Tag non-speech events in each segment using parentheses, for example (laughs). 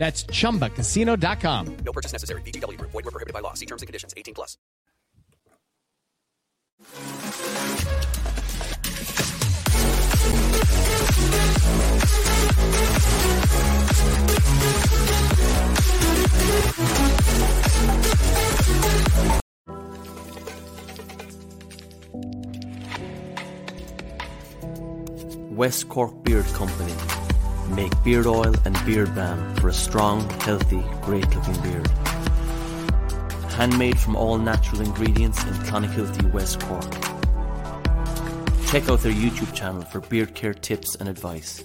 That's chumbacasino.com. No purchase necessary. VGW Group. Void were prohibited by law. See terms and conditions. 18 plus. West Cork Beard Company make beard oil and beard balm for a strong, healthy, great looking beard. Handmade from all natural ingredients in Clonakilty, West Cork. Check out their YouTube channel for beard care tips and advice.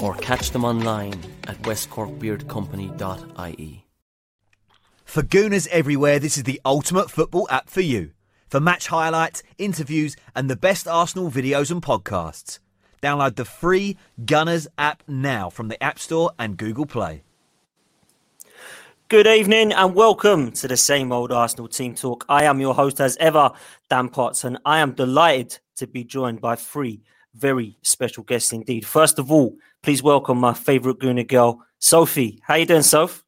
Or catch them online at westcorkbeardcompany.ie. For Gooners everywhere, this is the ultimate football app for you. For match highlights, interviews, and the best Arsenal videos and podcasts. Download the free Gunners app now from the App Store and Google Play. Good evening and welcome to the same old Arsenal team talk. I am your host as ever, Dan Potts, and I am delighted to be joined by three very special guests indeed. First of all, please welcome my favourite Gooner girl, Sophie. How you doing, Soph?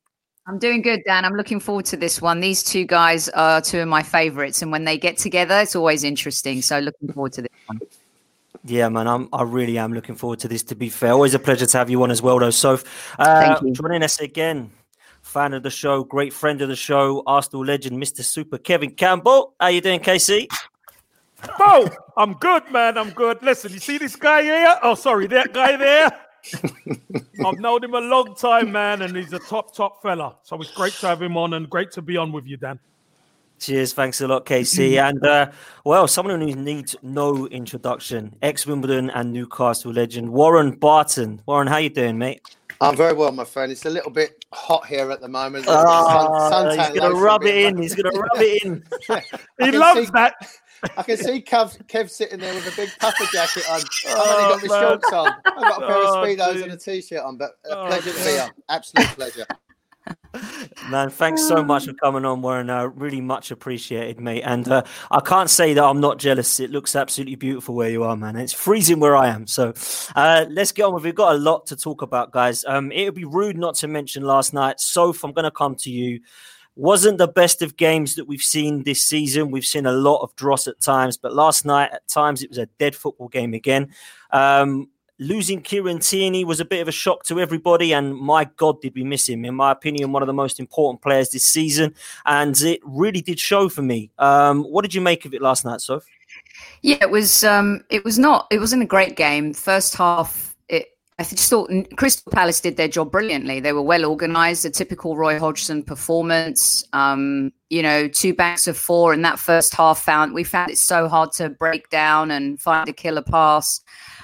I'm doing good, Dan. I'm looking forward to this one. These two guys are two of my favourites, and when they get together, it's always interesting. So, looking forward to this one. Yeah, man, I'm, I really am looking forward to this. To be fair, always a pleasure to have you on as well, though. So, uh, joining us again, fan of the show, great friend of the show, Arsenal legend, Mr. Super Kevin Campbell. How you doing, KC? Bo, I'm good, man. I'm good. Listen, you see this guy here? Oh, sorry, that guy there. (laughs) I've known him a long time, man, and he's a top, top fella. So it's great to have him on and great to be on with you, Dan. Cheers, thanks a lot, KC. (laughs) And uh, well, someone who needs no introduction, ex Wimbledon and Newcastle legend Warren Barton. Warren, how you doing, mate? I'm very well, my friend. It's a little bit hot here at the moment. Oh, sun, he's going to rub it in. He's going (laughs) to rub it in. he loves see, that. I can see Kev, Kev sitting there with a big puffer jacket on. I've only got my man. shorts on. I've got a pair Oh, of speedos dude. and a t-shirt on, but a Oh, pleasure to be on. Absolute pleasure. Man, thanks so much for coming on, Warren. Uh, really much appreciated, mate. And uh, I can't say that I'm not jealous. It looks absolutely beautiful where you are, man. It's freezing where I am. So uh, let's get on with it. We've got a lot to talk about, guys. Um, it would be rude not to mention last night. Soph, I'm going to come to you. Wasn't the best of games that we've seen this season. We've seen a lot of dross at times, but last night, at times, it was a dead football game again. Um, losing Kieran Tierney was a bit of a shock to everybody, and my God, did we miss him? In my opinion, one of the most important players this season, and it really did show for me. Um, what did you make of it last night, Soph? Yeah, it was. Um, it was not. It wasn't a great game. First half. I just thought Crystal Palace did their job brilliantly. They were well organised, a typical Roy Hodgson performance. Um, you know, two banks of four in that first half. Found we found it so hard to break down and find a killer pass.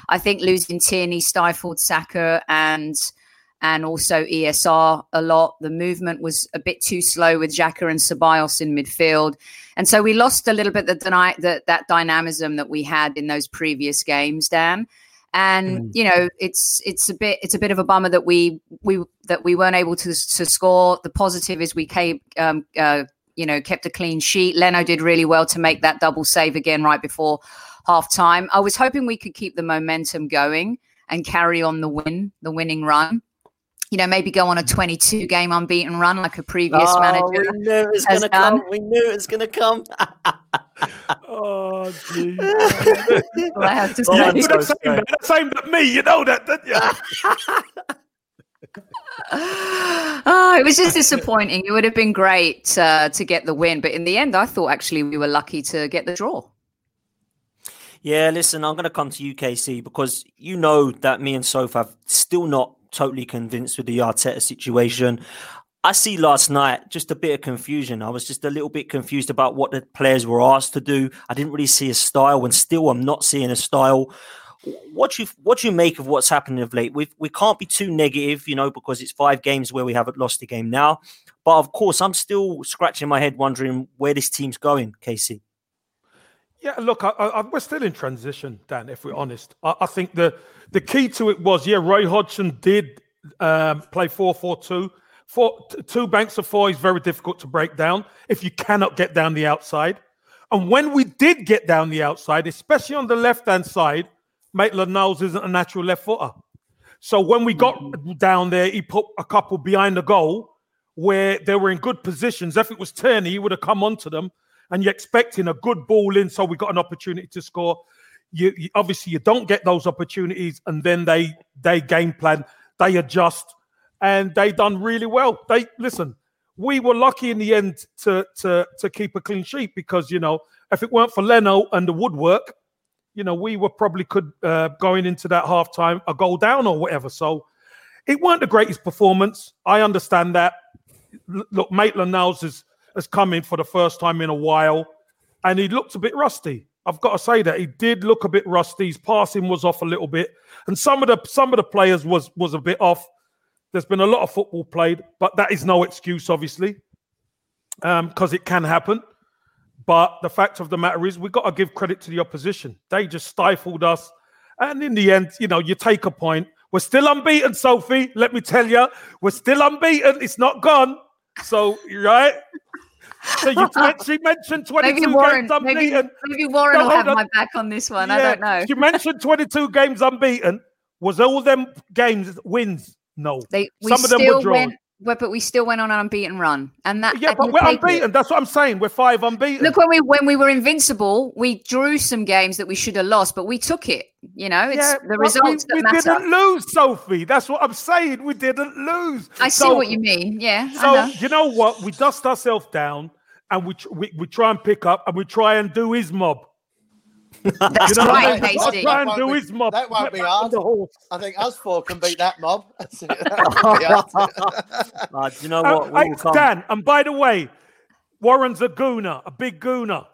I think losing Tierney stifled Saka and and also ESR a lot. The movement was a bit too slow with Xhaka and Ceballos in midfield, and so we lost a little bit the, that dynamism that we had in those previous games, Dan. And you know, it's it's a bit it's a bit of a bummer that we we that we weren't able to to score. The positive is we came um, uh, you know, kept a clean sheet. Leno did really well to make that double save again right before half time. I was hoping we could keep the momentum going and carry on the win, the winning run. You know, maybe go on a 22 game unbeaten run like a previous Oh, manager. we knew it was going to come. We knew it was going to come. (laughs) Oh, geez. All (laughs) I have to Oh, say. I'm You're so same, sorry. same as me. You know that, don't you? (laughs) oh, it was just disappointing. It would have been great uh, to get the win, but in the end, I thought actually we were lucky to get the draw. Yeah, listen, I'm going to come to UKC because you know that me and Soph have still not totally convinced with the Arteta situation. I see last night just a bit of confusion. I was just a little bit confused about what the players were asked to do. I didn't really see a style, and still I'm not seeing a style. What do you what you make of what's happening of late? We we can't be too negative, you know, because it's five games where we haven't lost a game now. But of course, I'm still scratching my head, wondering where this team's going. Casey. Yeah, look, I, I, we're still in transition, Dan. If we're honest, I, I think the the key to it was yeah, Roy Hodgson did um, play four four two. Four, two banks of four is very difficult to break down if you cannot get down the outside. And when we did get down the outside, especially on the left hand side, Maitland Niles isn't a natural left footer. So when we got down there, he put a couple behind the goal where they were in good positions. If it was Tierney, he would have come onto them, and you're expecting a good ball in, so we got an opportunity to score. You, you- obviously you don't get those opportunities, and then they they game plan, they adjust, and they done really well. They listen. We were lucky in the end to to to keep a clean sheet because you know if it weren't for Leno and the woodwork, you know, we were probably could uh, going into that halftime a goal down or whatever. So it weren't the greatest performance. I understand that. Look, Maitland Niles has, has come in for the first time in a while, and he looked a bit rusty. I've got to say that he did look a bit rusty. His passing was off a little bit, and some of the some of the players was was a bit off. There's been a lot of football played, but that is no excuse, obviously, um, because it can happen. But the fact of the matter is, we've got to give credit to the opposition. They just stifled us. And in the end, you know, you take a point. We're still unbeaten, Sophie. Let me tell you, we're still unbeaten. It's not gone. So, right? So you (laughs) she mentioned 22 Maybe Warren, games unbeaten. maybe Warren No, will have on. my back on this one. I don't know. She mentioned 22 games unbeaten. Was all them games wins? No. They, Some of them were drawn. went, but, but we still went on an unbeaten run, and that Yeah, but we're take it. unbeaten. That's what I'm saying. We're five unbeaten. Look, when we when we were invincible, we drew some games that we should have lost, but we took it. You know, it's Yeah, the results we, that we didn't lose, Sophie. That's what I'm saying. We didn't lose. I see what you mean. Yeah, So know. you know what? We dust ourselves down and we, we we try and pick up and we try and do his mob. That's You know what I right, mean? Hasty. Try and That do won't his mob. That won't be hard. I think us four can beat that mob. (laughs) (laughs) That won't be hard. Uh, do you know Uh, what? We hey. Dan, and by the way, Warren's a gooner, a big gooner.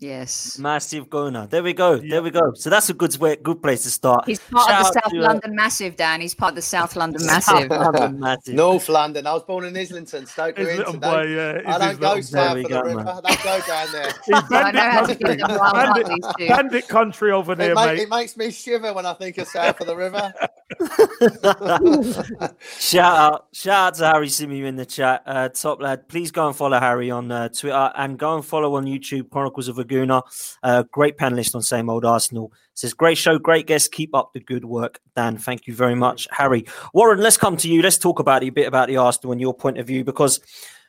Yes, Massive Gooner. There we go. There we go. So that's a good way, good place to start. he's part Shout of the South to, uh, London Massive, Dan. He's part of the South (laughs) London South Massive. London Massive. (laughs) North London. I was born in Islington, Stoke Islington Newington. boy, Don't- yeah, I don't his go little south boy. of the river. go, I don't go down there. (laughs) He's I know how to country. get them wild bandit, bandit country over there, It, make, mate. it makes me shiver when I think of south of the river. (laughs) Shout out, shout out to Harry Simi in the chat. Uh, top lad, please go and follow Harry on uh, Twitter and go and follow on YouTube Chronicles of Aguna. Uh, great panelist on Same Old Arsenal. Says great show, great guest. Keep up the good work, Dan. Thank you very much, Harry. Warren, let's come to you. Let's talk about a bit about the Arsenal and your point of view because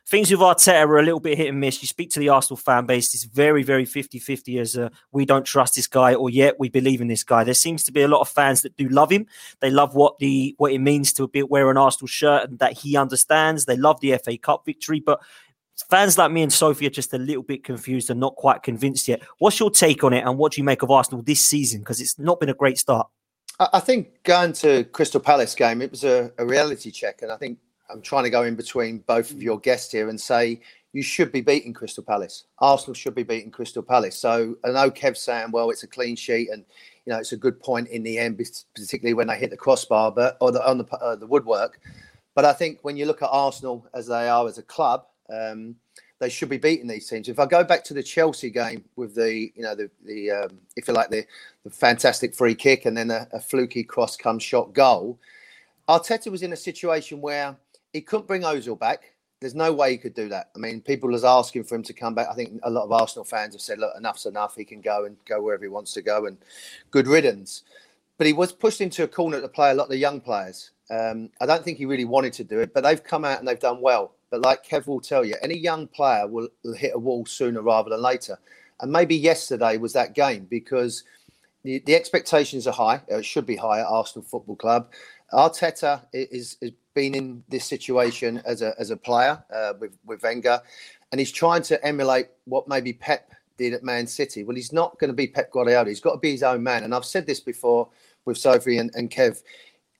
things with Arteta are a little bit hit and miss. You speak to the Arsenal fan base, it's very, very 50 50 as a we don't trust this guy or yet we believe in this guy. There seems to be a lot of fans that do love him. They love what the what it means to be, wear an Arsenal shirt and that he understands. They love the FA Cup victory, but fans like me and Sophie are just a little bit confused and not quite convinced yet. What's your take on it and what do you make of Arsenal this season? Because it's not been a great start. I I think going to Crystal Palace game, it was a, a reality check, and I think I'm trying to go in between both of your guests here and say you should be beating Crystal Palace. Arsenal should be beating Crystal Palace. So I know Kev's saying, well, it's a clean sheet, and you know it's a good point in the end, particularly when they hit the crossbar, but or the, on the uh, the woodwork. But I think when you look at Arsenal as they are as a club, um, they should be beating these teams. If I go back to the Chelsea game with the, you know, the the um, if you like the, the fantastic free kick and then a, a fluky cross come shot goal, Arteta was in a situation where he couldn't bring Ozil back there's no way he could do that. I mean, people was asking for him to come back. I think a lot of Arsenal fans have said, "Look, enough's enough. He can go and go wherever he wants to go, and good riddance." But he was pushed into a corner to play a lot of the young players. Um, I don't think he really wanted to do it, but they've come out and they've done well. But like Kev will tell you, any young player will, hit a wall sooner rather than later. And maybe yesterday was that game because the, the expectations are high. It should be high at Arsenal Football Club. Arteta is, is been in this situation as a as a player uh, with with Wenger, and he's trying to emulate what maybe Pep did at Man City. Well, he's not going to be Pep Guardiola. He's got to be his own man. And I've said this before with Sophie and, and Kev.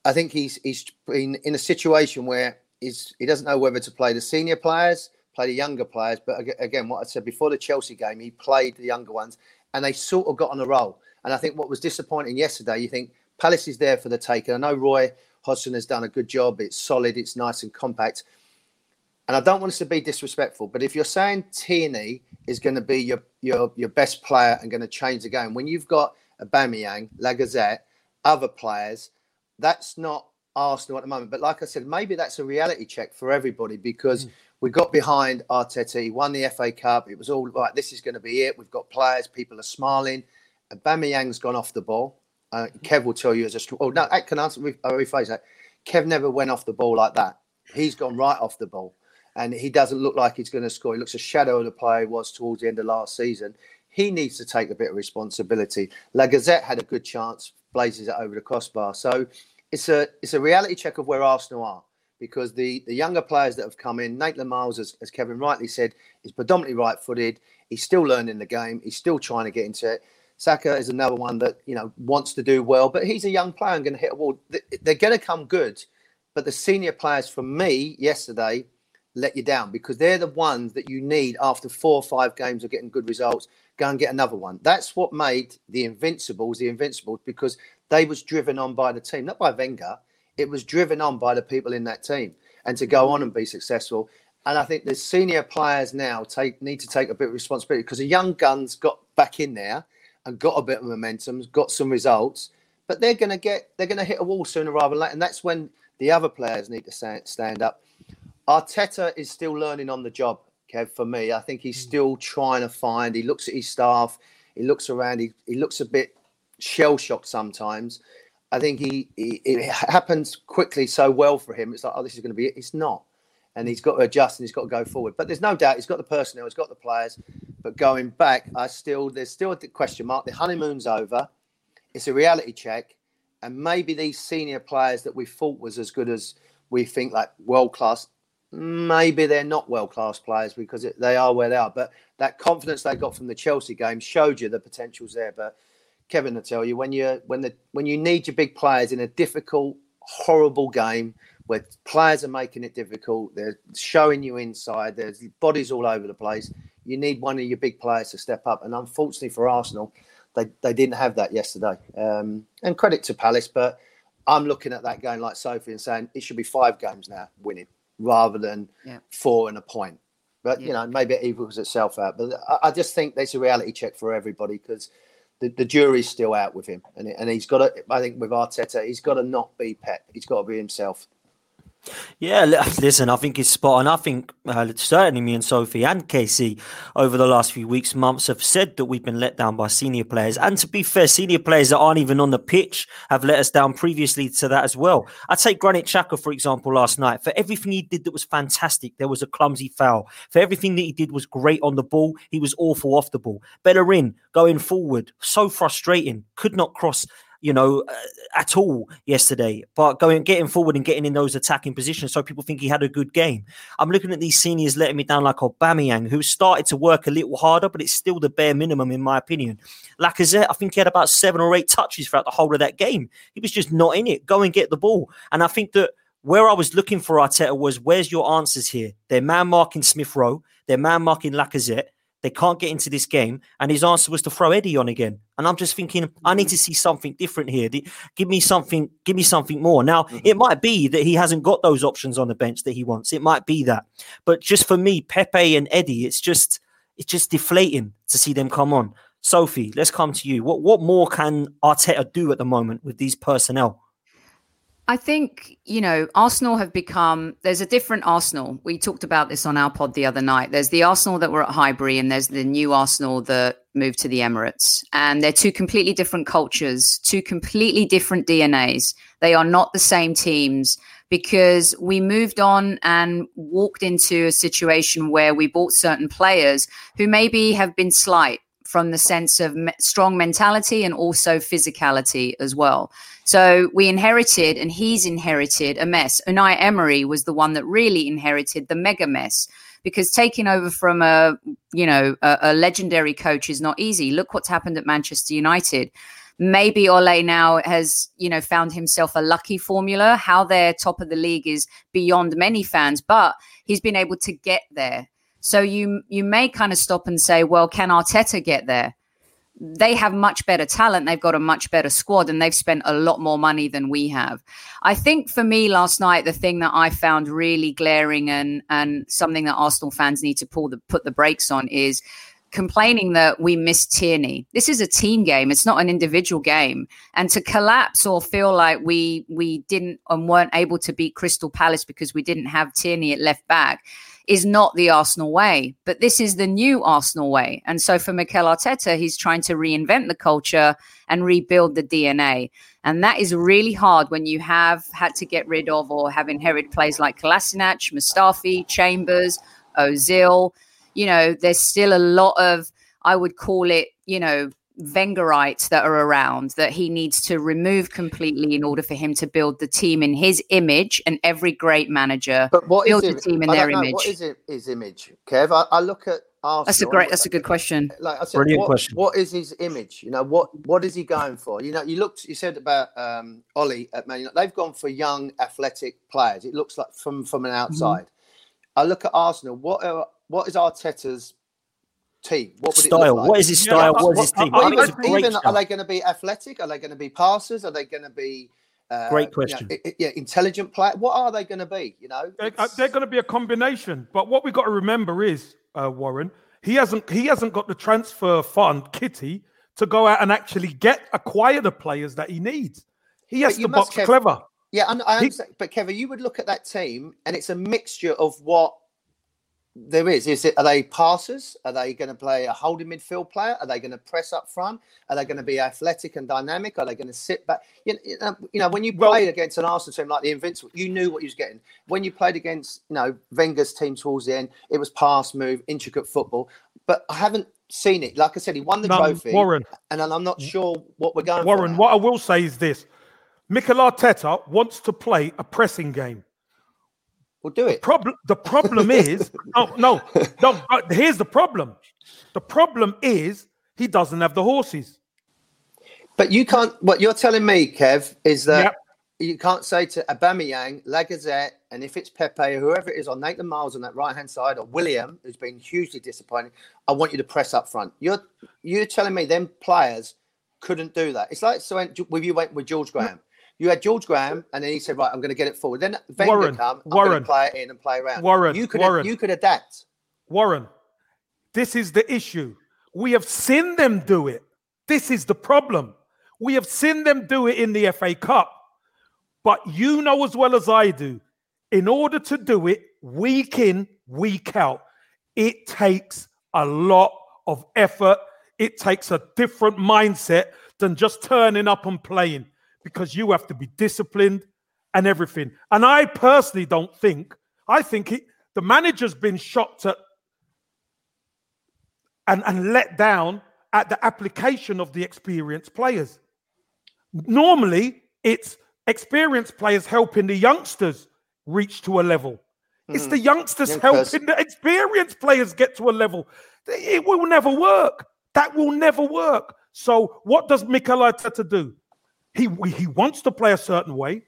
I think he's he's been in a situation where he's, he doesn't know whether to play the senior players, play the younger players. But again, what I said before the Chelsea game, he played the younger ones, and they sort of got on a roll. And I think what was disappointing yesterday, you think Palace is there for the taking. I know Roy Hodgson has done a good job. It's solid, it's nice and compact. And I don't want us to be disrespectful, but if you're saying Tierney is going to be your your your best player and going to change the game, when you've got Aubameyang, Lacazette, other players, that's not Arsenal at the moment. But like I said, maybe that's a reality check for everybody because mm. we got behind Arteta. He won the FA Cup. It was all right. This is going to be it. We've got players. People are smiling. Aubameyang's gone off the ball. Uh, Kev will tell you as a. Oh no, I can answer. I rephrase that. Kev never went off the ball like that. He's gone right off the ball, and he doesn't look like he's going to score. He looks a shadow of the player he was towards the end of last season. He needs to take a bit of responsibility. Lacazette had a good chance, blazes it over the crossbar. So it's a it's a reality check of where Arsenal are because the the younger players that have come in, Nate Niles, as, as Kevin rightly said, is predominantly right-footed. He's still learning the game. He's still trying to get into it. Saka is another one that you know wants to do well, but he's a young player and going to hit a wall. They're going to come good, but the senior players, for me, yesterday let you down because they're the ones that you need after four or five games of getting good results. Go and get another one. That's what made the Invincibles the Invincibles because they was driven on by the team, not by Wenger. It was driven on by the people in that team, and to go on and be successful. And I think the senior players now take need to take a bit of responsibility because the young guns got back in there and got a bit of momentum, got some results, but they're going to get they're going to hit a wall sooner rather than later, and that's when the other players need to stand up. Arteta is still learning on the job, Kev. For me, I think he's mm. still trying to find. He looks at his staff, he looks around, he, he looks a bit shell shocked sometimes. I think he, he, it happens quickly so well for him. It's like, oh, this is going to be it. It's not and he's got to adjust and he's got to go forward. But there's no doubt he's got the personnel, he's got the players. But going back, I still there's still a question mark. The honeymoon's over. It's a reality check, and maybe these senior players that we thought was as good as we think, like world class, maybe they're not world class players because they are where they are. But that confidence they got from the Chelsea game showed you the potential's there. But Kevin, I tell you, when you when the when you need your big players in a difficult, horrible game where players are making it difficult. They're showing you inside. There's bodies all over the place. You need one of your big players to step up. And unfortunately for Arsenal, they, they didn't have that yesterday. Um, and credit to Palace, but I'm looking at that game like Sophie and saying it should be five games now winning rather than yeah. four and a point. But, yeah. you know, maybe it equals itself out. But I, I just think there's a reality check for everybody because the, the jury's still out with him. And, and he's got to, I think with Arteta, he's got to not be Pep. He's got to be himself. Yeah, (laughs) listen, I think it's spot on. I think uh, certainly me and Sophie and Casey over the last few weeks, months have said that we've been let down by senior players. And to be fair, senior players that aren't even on the pitch have let us down previously to that as well. I take Granit Xhaka, for example, last night. For everything he did that was fantastic, there was a clumsy foul. For everything that he did was great on the ball, he was awful off the ball. Bellerin going forward, so frustrating, could not cross you know, uh, at all yesterday. But going, getting forward and getting in those attacking positions, so people think he had a good game. I'm looking at these seniors letting me down, like Aubameyang, who started to work a little harder, but it's still the bare minimum in my opinion. Lacazette, I think he had about seven or eight touches throughout the whole of that game. He was just not in it. Go and get the ball, and I think that. Where I was looking for Arteta was, where's your answers here? They're man marking Smith Rowe, they're man marking Lacazette, they can't get into this game. And his answer was to throw Eddie on again. And I'm just thinking, I need to see something different here. Give me something, give me something more. Now, mm-hmm. it might be that he hasn't got those options on the bench that he wants. It might be that. But just for me, Pepe and Eddie, it's just it's just deflating to see them come on. Sophie, let's come to you. What what more can Arteta do at the moment with these personnel? I think, you know, Arsenal have become, there's a different Arsenal. We talked about this on our pod the other night. There's the Arsenal that were at Highbury and there's the new Arsenal that moved to the Emirates. And they're two completely different cultures, two completely different DNAs. They are not the same teams because we moved on and walked into a situation where we bought certain players who maybe have been slight from the sense of strong mentality and also physicality as well. So we inherited, and he's inherited a mess. Unai Emery was the one that really inherited the mega mess because taking over from a you know a, a legendary coach is not easy. Look what's happened at Manchester United. Maybe Ole now has you know found himself a lucky formula. How they're top of the league is beyond many fans, but he's been able to get there. So you you may kind of stop and say, well, can Arteta get there? They have much better talent. They've got a much better squad and they've spent a lot more money than we have. I think for me last night, the thing that I found really glaring and, and something that Arsenal fans need to pull the, put the brakes on is complaining that we missed Tierney. This is a team game. It's not an individual game. And to collapse or feel like we, we didn't and weren't able to beat Crystal Palace because we didn't have Tierney at left back is not the Arsenal way, but this is the new Arsenal way. And so for Mikel Arteta, he's trying to reinvent the culture and rebuild the DNA. And that is really hard when you have had to get rid of or have inherited players like Kolasinac, Mustafi, Chambers, Ozil. You know, there's still a lot of, I would call it, you know, Wengerites that are around that he needs to remove completely in order for him to build the team in his image. And every great manager But what is builds a it? team in I their image. What is it? His image, Kev? I, I look at Arsenal. That's a great. That's a good question. Like I said, Brilliant what, question. what is his image? You know, what what is he going for? You know, you looked. You said about um, Ole at Man United. They've gone for young, athletic players. It looks like from from an outside. I look at Arsenal. What are, what is Arteta's team? What would Style. look like? What is his style? but- What is his team? but I think even, are they going to be athletic? Are they going to be passers? Are they going to be uh, Great you know, question. i- i- yeah, intelligent player. What are they going to be? You know, They, uh, It's- they're going to be a combination. But what we've got to remember is, uh, Warren, he hasn't he hasn't got the transfer fund kitty to go out and actually get acquire the players that he needs. He has to box have- clever. Yeah, I, I He- But Kevin, you would look at that team, and it's a mixture of what there is. Is it? Are they passers? Are they going to play a holding midfield player? Are they going to press up front? Are they going to be athletic and dynamic? Are they going to sit back? You know, you know, when you Well- played against an Arsenal team like the Invincible, you knew what you was getting. When you played against, you know, Wenger's team towards the end, it was pass, move, intricate football. But I haven't seen it. Like I said, he won the No, trophy, Warren. and I'm not sure what we're going. Warren, what I will say is this: Mikel Arteta wants to play a pressing game. We'll do it. Problem. The problem (laughs) is, no, no, no. But here's the problem. The problem is he doesn't have the horses. But you can't. What you're telling me, Kev, is that Yep. you can't say to Aubameyang, Lacazette, and if it's Pepe, whoever it is, or Nathan Miles on that right hand side, or Willian, who's been hugely disappointing. I want you to press up front. You're you're telling me them players couldn't do that. It's like so when you went with George Graham. You had George Graham, and then he said, "Right, I'm going to get it forward." Then Wenger Warren, come, I'm Warren. play it in and play around. Warren, you could Warren. you could adapt. Warren, this is the issue. We have seen them do it. This is the problem. We have seen them do it in the FA Cup. But you know as well as I do, in order to do it week in, week out, it takes a lot of effort. It takes a different mindset than just turning up and playing because you have to be disciplined and everything. And I personally don't think, I think it, the manager's been shocked at and, and let down at the application of the experienced players. Normally, it's experienced players helping the youngsters reach to a level. It's hmm. the youngsters Young helping person. the experienced players get to a level. It will never work. That will never work. So, what does Mikel Arteta do? He he wants to play a certain way,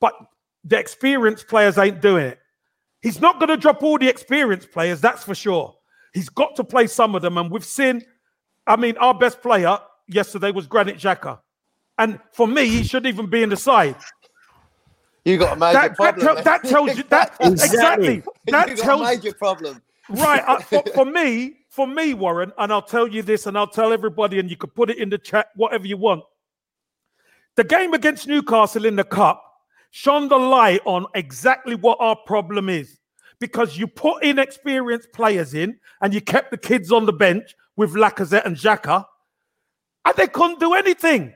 but the experienced players ain't doing it. He's not going to drop all the experienced players, that's for sure. He's got to play some of them, and we've seen. I mean, our best player yesterday was Granit Xhaka, and for me, he shouldn't even be in the side. You got a major That, that, problem. man. that tells you that (laughs) exactly. That you tells major problem. right uh, for, (laughs) for me for me warren and i'll tell you this and i'll tell everybody and you can put it in the chat whatever you want the game against newcastle in the cup shone the light on exactly what our problem is because you put inexperienced players in and you kept the kids on the bench with Lacazette and Xhaka, and they couldn't do anything.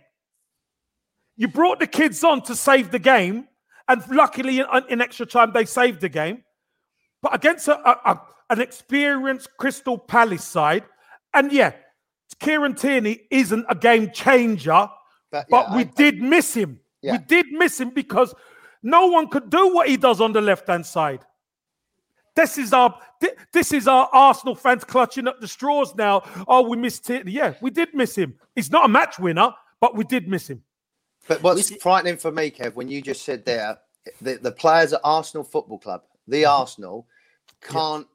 You brought the kids on to save the game, and luckily, in, in extra time, they saved the game. But against a, a, a- an experienced Crystal Palace side, and yeah, Kieran Tierney isn't a game changer, But, but yeah, we I- did miss him. Yeah. We did miss him because no one could do what he does on the left hand side. This is our this is our Arsenal fans clutching at the straws now. Oh, we missed it. Yeah, we did miss him. He's not a match winner, but we did miss him. But what's frightening for me, Kev, when you just said there, the, the players at Arsenal Football Club, the Mm-hmm. Arsenal, can't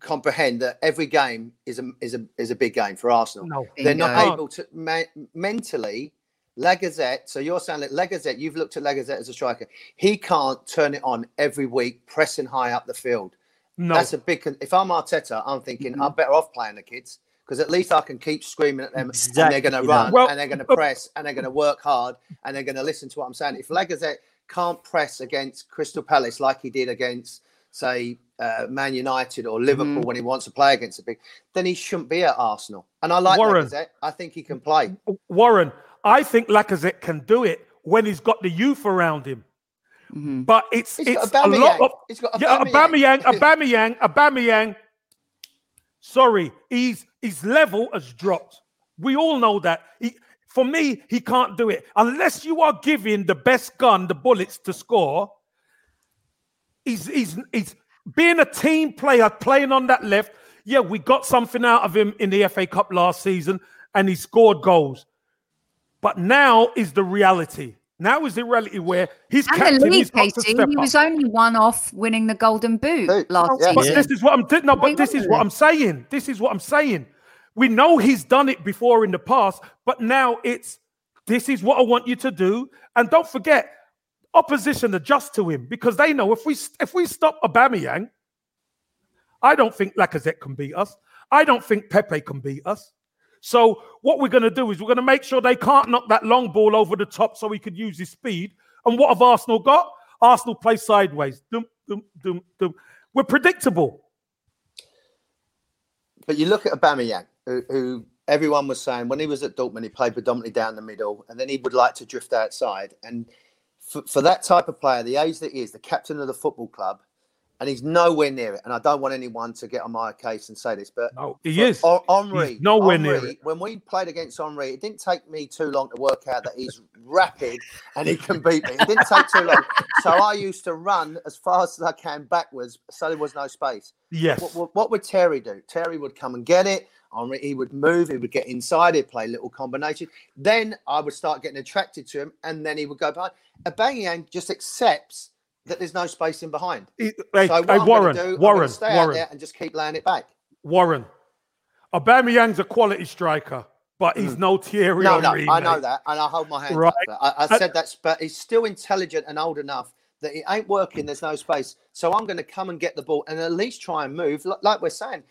comprehend that every game is a is a is a big game for Arsenal. No, They're not Bingo. able to me- mentally. Lacazette, so you're saying that Lacazette, you've looked at Lacazette as a striker. He can't turn it on every week, pressing high up the field. No. That's a big. If I'm Arteta, I'm thinking I'm better off playing the kids because at least I can keep screaming at them, and they're going to Exactly run. Well, and they're going to press, and they're going to work hard, and they're going to listen to what I'm saying. If Lacazette can't press against Crystal Palace like he did against, say, uh, Man United or Liverpool when he wants to play against a big, then he shouldn't be at Arsenal. And I like Warren. Lacazette. I think he can play. Warren, I think Lacazette can do it when he's got the youth around him. Mm-hmm. But it's got it's a lot of He's got yeah, Aubameyang. Aubameyang, (laughs) Aubameyang, Aubameyang. Sorry, he's his level has dropped. We all know that. He, for me, he can't do it unless you are giving the best gun the bullets to score. He's he's he's being a team player, playing on that left. Yeah, we got something out of him in the FA Cup last season, and he scored goals. But now is the reality. Now is the reality where he's And captain. the league, he's got to Casey, step he up. was only one off winning the Golden Boot last yeah. But season. this is what I'm di- no, but Wait, this is what. I'm saying. This is what I'm saying. We know he's done it before in the past, but now it's this is what I want you to do. And don't forget, opposition adjust to him because they know if we if we stop Aubameyang, I don't think Lacazette can beat us. I don't think Pepe can beat us. So what we're going to do is we're going to make sure they can't knock that long ball over the top so he could use his speed. And what have Arsenal got? Arsenal play sideways. Dum, dum, dum, dum. We're predictable. But you look at Aubameyang, who, who everyone was saying when he was at Dortmund, he played predominantly down the middle, and then he would like to drift outside. And for, for that type of player, the age that he is, the captain of the football club, and he's nowhere near it. And I don't want anyone to get on my case and say this, but No, he is. Hen- Henry, He's nowhere near it. When we played against Henry, it didn't take me too long to work out that he's rapid and he can beat me. It didn't take too long. So I used to run as fast as I can backwards, so there was no space. Yes. What, what, what would Terry do? Terry would come and get it. Henry, he would move. He would get inside. He'd play little combination. Then I would start getting attracted to him, and then he would go behind. Aubameyang just accepts that there's no space in behind. He- hey, so hey, Warren, do, I'm Warren, stay out Warren, there and just keep laying it back. Warren. Aubameyang's a quality striker, but he's mm. no Thierry No, no, Henry. I know that, and I hold my hands Right. up. I, I said that, but he's still intelligent and old enough that it ain't working. There's no space, so I'm going to come and get the ball and at least try and move. Like, like we're saying,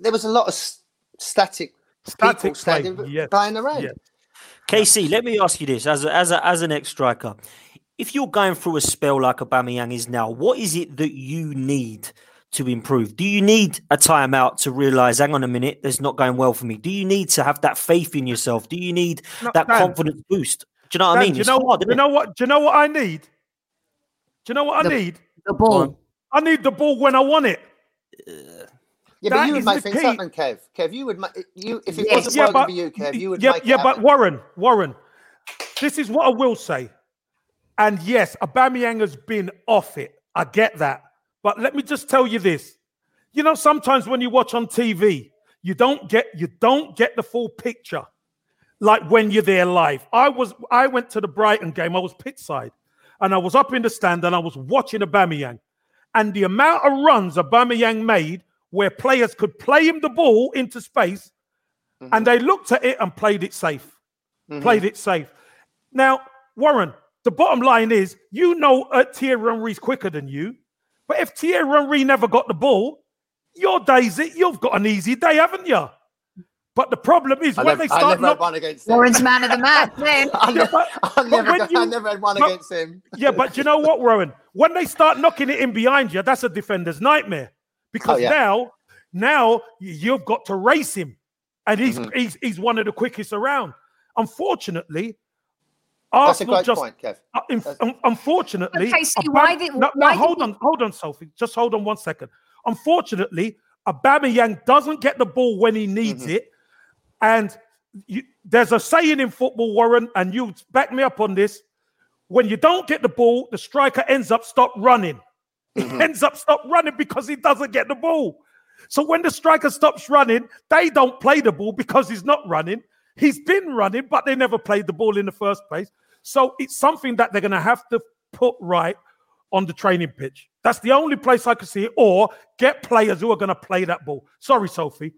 there was a lot of static, Static people play, standing, yes, playing around. yes. Casey, let me ask you this: as a, as a, as an ex striker, if you're going through a spell like Aubameyang is now, what is it that you need to improve? Do you need a timeout to realise, hang on a minute, there's not going well for me? Do you need to have that faith in yourself? Do you need No, that Dan. confidence boost? Do you know what I mean? do you know, hard, do you know what? Do you know what I need? Do you know what I The- need? The ball. I need the ball when I want it. Yeah, That but you would make the things key. happen, Kev. Kev, you would make you if it Yes. wasn't Yeah, working but for you, Kev, you would yeah, make yeah, it but happen. Warren, Warren, this is what I will say. And yes, Aubameyang has been off it. I get that, but let me just tell you this. You know, sometimes when you watch on TV, you don't get you don't get the full picture, like when you're there live. I was I went to the Brighton game. I was pit side, and I was up in the stand and I was watching Aubameyang, and the amount of runs Aubameyang made where players could play him the ball into space, and mm-hmm. they looked at it and played it safe. Mm-hmm. Played it safe. Now, Warren, the bottom line is, you know, uh, Thierry Henry's quicker than you, but if Thierry Henry never got the ball, your days it you've got an easy day, haven't you? But the problem is I when never, they I start never had knock- one against him. Warren's man of the match. (laughs) Then I, never, I, but never, when I never had one but- against him. Yeah, but you know what, (laughs) Rowan? When they start knocking it in behind you, that's a defender's nightmare. Because Oh, yeah. now, now you've got to race him, and he's Mhm. he's he's one of the quickest around. Unfortunately, That's a Arsenal great just point, Kev. uh, in- un- unfortunately, Okay, so Aubame- why did- no, no, why did hold he- on, hold on, Sophie. Just hold on one second. Unfortunately, Aubameyang doesn't get the ball when he needs Mm-hmm. it, and you, there's a saying in football, Warren, and you back me up on this. When you don't get the ball, the striker ends up stop running. He Mm-hmm. ends up stop running because he doesn't get the ball. So when the striker stops running, they don't play the ball because he's not running. He's been running, but they never played the ball in the first place. So it's something that they're going to have to put right on the training pitch. That's the only place I can see it, or get players who are going to play that ball. Sorry, Sophie.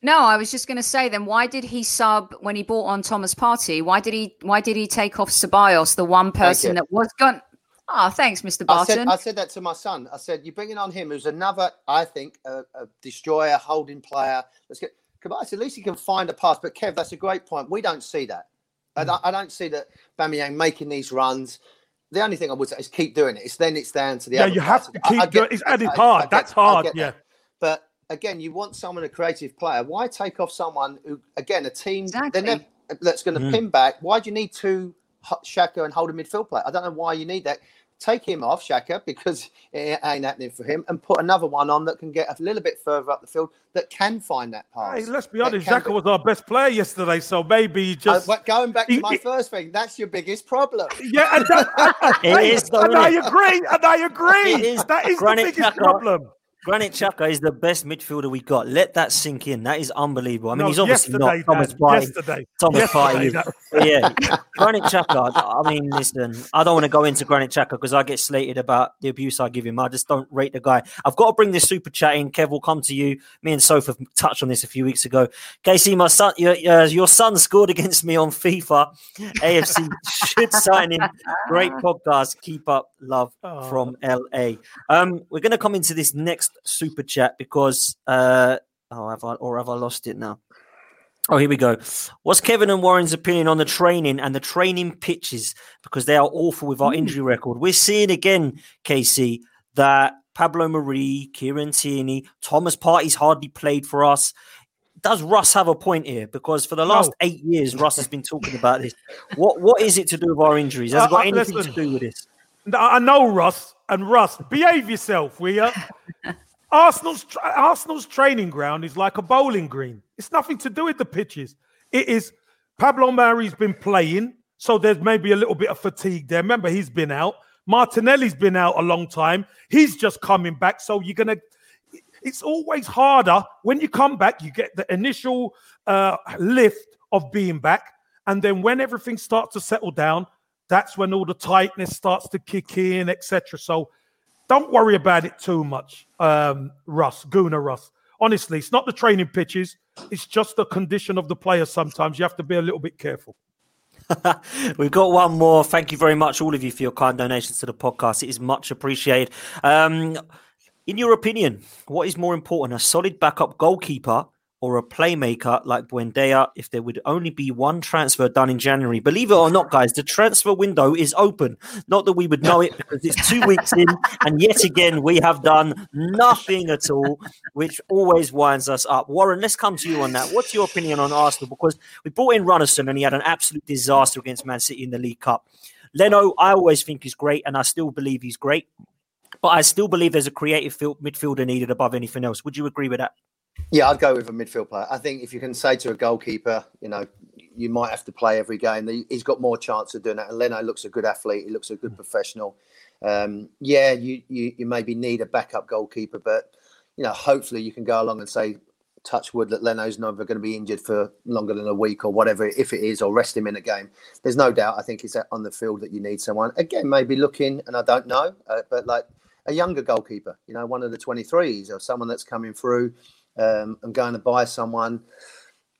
No, I was just going to say then why did he sub when he bought on Thomas Partey? Why did he why did he take off Ceballos, the one person that was gone? Oh, thanks, Mr. I said, Barton. I said that to my son. I said, "You're bringing on him, who's another, I think, a, a destroyer, holding player. Let's get." Kabas, at least he can find a pass. But Kev, that's a great point. We don't see that. I, don't- I don't see that Bamiyang making these runs. The only thing I would say is keep doing it. It's then it's down to the Yeah, other you have players. to I- I keep doing- it. it's I- I hard. get- That's hard, yeah. that. But again, you want someone a creative player. Why take off someone who, again, a team Exactly. they're never, that's going to Mm. pin back? Why do you need two H- Xhaka and hold a midfield player? I don't know why you need that. Take him off Xhaka because it ain't happening for him, and put another one on that can get a little bit further up the field that can find that pass. Hey, let's be honest. Shaka Xhaka was our best player yesterday, so maybe he Uh, just. going back to my he- first thing, that's your biggest problem. (laughs) yeah, and, that, (laughs) It hey, is and I agree. And I agree. It is. That is Granit the biggest Xhaka- problem. Granit Xhaka is the best midfielder we got. Let that sink in. That is unbelievable. I mean, No, he's obviously not Thomas Dan, yesterday. Thomas Yesterday, Partey. is- (laughs) yeah, Granit Xhaka. I mean, listen, I don't want to go into Granit Xhaka because I get slated about the abuse I give him. I just don't rate the guy. I've got to bring this super chat in. Kev will come to you. Me and Soph have touched on this a few weeks ago. Casey, my son, your, uh, your son scored against me on FIFA. (laughs) AFC should sign him. Great (laughs) podcast. Keep up. Love Oh. from LA. Um, we're going to come into this next super chat because, uh, oh, have I or have I lost it now? Oh, here we go. What's Kevin and Warren's opinion on the training and the training pitches because they are awful with our injury record? We're seeing again, Casey, that Pablo Mari, Kieran Tierney, Thomas Partey's hardly played for us. Does Russ have a point here? Because for the last No. eight years, Russ has been talking about this. What what is it to do with our injuries? Has it Uh, got uh, anything listen. to do with this? I know Russ and Russ. Behave yourself, will you? (laughs) Arsenal's tra- Arsenal's training ground is like a bowling green. It's nothing to do with the pitches. It is Pablo Mari's been playing, so there's maybe a little bit of fatigue there. Remember, he's been out. Martinelli's been out a long time. He's just coming back, so you're gonna. It's always harder when you come back. You get the initial uh, lift of being back, and then when everything starts to settle down, that's when all the tightness starts to kick in, etc. So don't worry about it too much, um, Russ, Gooner Russ. Honestly, it's not the training pitches, it's just the condition of the players sometimes. You have to be a little bit careful. (laughs) We've got one more. Thank you very much, all of you, for your kind donations to the podcast. It is much appreciated. Um, in your opinion, what is more important, a solid backup goalkeeper or a playmaker like Buendia if there would only be one transfer done in January? Believe it or not, guys, the transfer window is open. Not that we would know it because it's two weeks in, and yet again, we have done nothing at all, which always winds us up. Warren, let's come to you on that. What's your opinion on Arsenal? Because we brought in Runarsson and he had an absolute disaster against Man City in the League Cup. Leno, I always think he's great, and I still believe he's great. But I still believe there's a creative field, midfielder needed above anything else. Would you agree with that? Yeah, I'd go with a midfield player. I think if you can say to a goalkeeper, you know, you might have to play every game. he- He's got more chance of doing that. And Leno looks a good athlete. He looks a good professional. Um, yeah, you, you you maybe need a backup goalkeeper, but you know, hopefully you can go along and say, touch wood that Leno's never going to be injured for longer than a week or whatever, if it is, or rest him in a game. There's no doubt. I think it's on the field that you need someone. Again, maybe looking, and I don't know, uh, but like a younger goalkeeper, you know, one of the 23s or someone that's coming through um, and going to buy someone.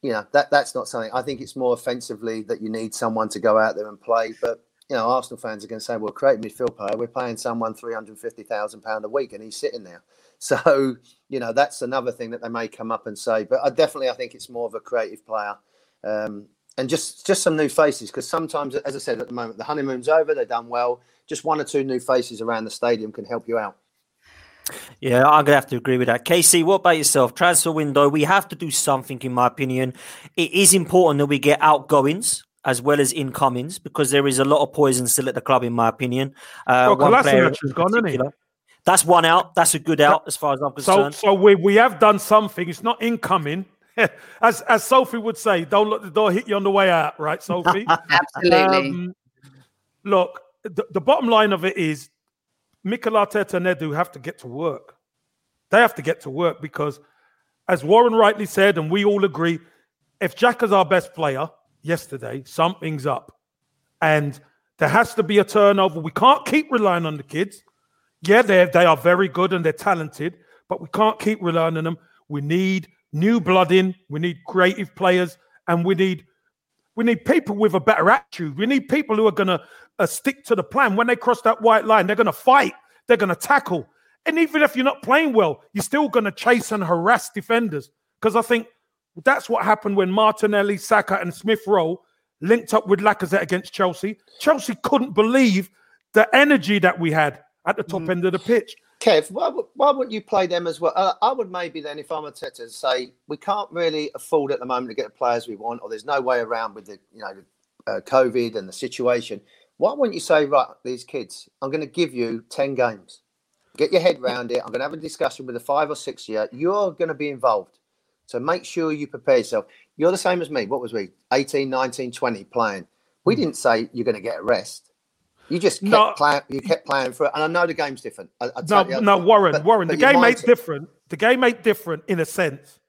You know, that that's not something. I think it's more offensively that you need someone to go out there and play. But you know, Arsenal fans are going to say, well, creative midfield player, we're paying someone £350,000 a week and he's sitting there. (laughs) So, you know, that's another thing that they may come up and say. But I definitely, I think it's more of a creative player. Um, and just just some new faces because sometimes, as I said at the moment, the honeymoon's over. They've done well. Just one or two new faces around the stadium can help you out. Yeah, I'm gonna have to agree with that. Casey, what about yourself? Transfer window, we have to do something, in my opinion. It is important that we get outgoings as well as incomings because there is a lot of poison still at the club, in my opinion. Uh, Well, one player Kolasinac in is gone, isn't he? That's one out. That's a good out as far as I'm So, concerned. so we, we have done something. It's not incoming. (laughs) as as Sophie would say, don't let the door hit you on the way out, right, Sophie? (laughs) Absolutely. Um, look, the, the bottom line of it is Mikel Arteta and Edu have to get to work. They have to get to work because, as Warren rightly said, and we all agree, if Jack is our best player yesterday, something's up. And there has to be a turnover. We can't keep relying on the kids. Yeah, they they are very good and they're talented, but we can't keep relying on them. We need new blood in. We need creative players, and we need we need people with a better attitude. We need people who are going to uh, stick to the plan. When they cross that white line, they're going to fight. They're going to tackle. And even if you're not playing well, you're still going to chase and harass defenders. Because I think that's what happened when Martinelli, Saka, and Smith Rowe linked up with Lacazette against Chelsea. Chelsea couldn't believe the energy that we had at the top end of the pitch. Kev, why, why wouldn't you play them as well? Uh, I would maybe then, if I'm Arteta, say we can't really afford at the moment to get the players we want, or there's no way around with the you know uh, COVID and the situation. Why wouldn't you say, right, these kids, I'm going to give you ten games, get your head round it. I'm going to have a discussion with the five or six year. You're going to be involved, so make sure you prepare yourself. You're the same as me. What was we? 18, 19, 20 playing. We didn't say you're going to get a rest. You just kept No. playing. You kept playing for it, and I know the game's different. I, I No, no, Warren, but- Warren. but the game ain't different. The game ain't different in a sense,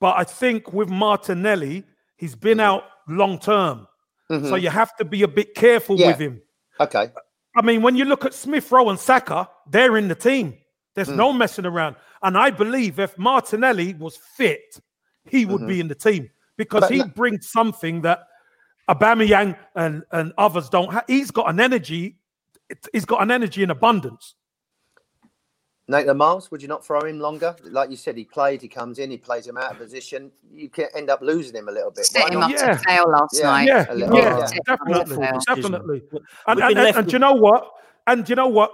but I think with Martinelli, he's been Mm-hmm. out long term, so you have to be a bit careful Yeah. with him. Okay. I mean, when you look at Smith Rowe and Saka, they're in the team. There's Hmm. no messing around. And I believe if Martinelli was fit, he would be in the team because Mm-hmm. But he brings something that Aubameyang and, and others don't have. He's got an energy. He's got an energy in abundance. Maitland Niles, would you not throw him longer? Like you said, he played, he comes in, he plays him out of position. You can end up losing him a little bit. Set him up Yeah. to fail last Yeah. night. Yeah, a yeah, yeah. Set him up to definitely, definitely. We've And, and, and, do you know what? And do you know what?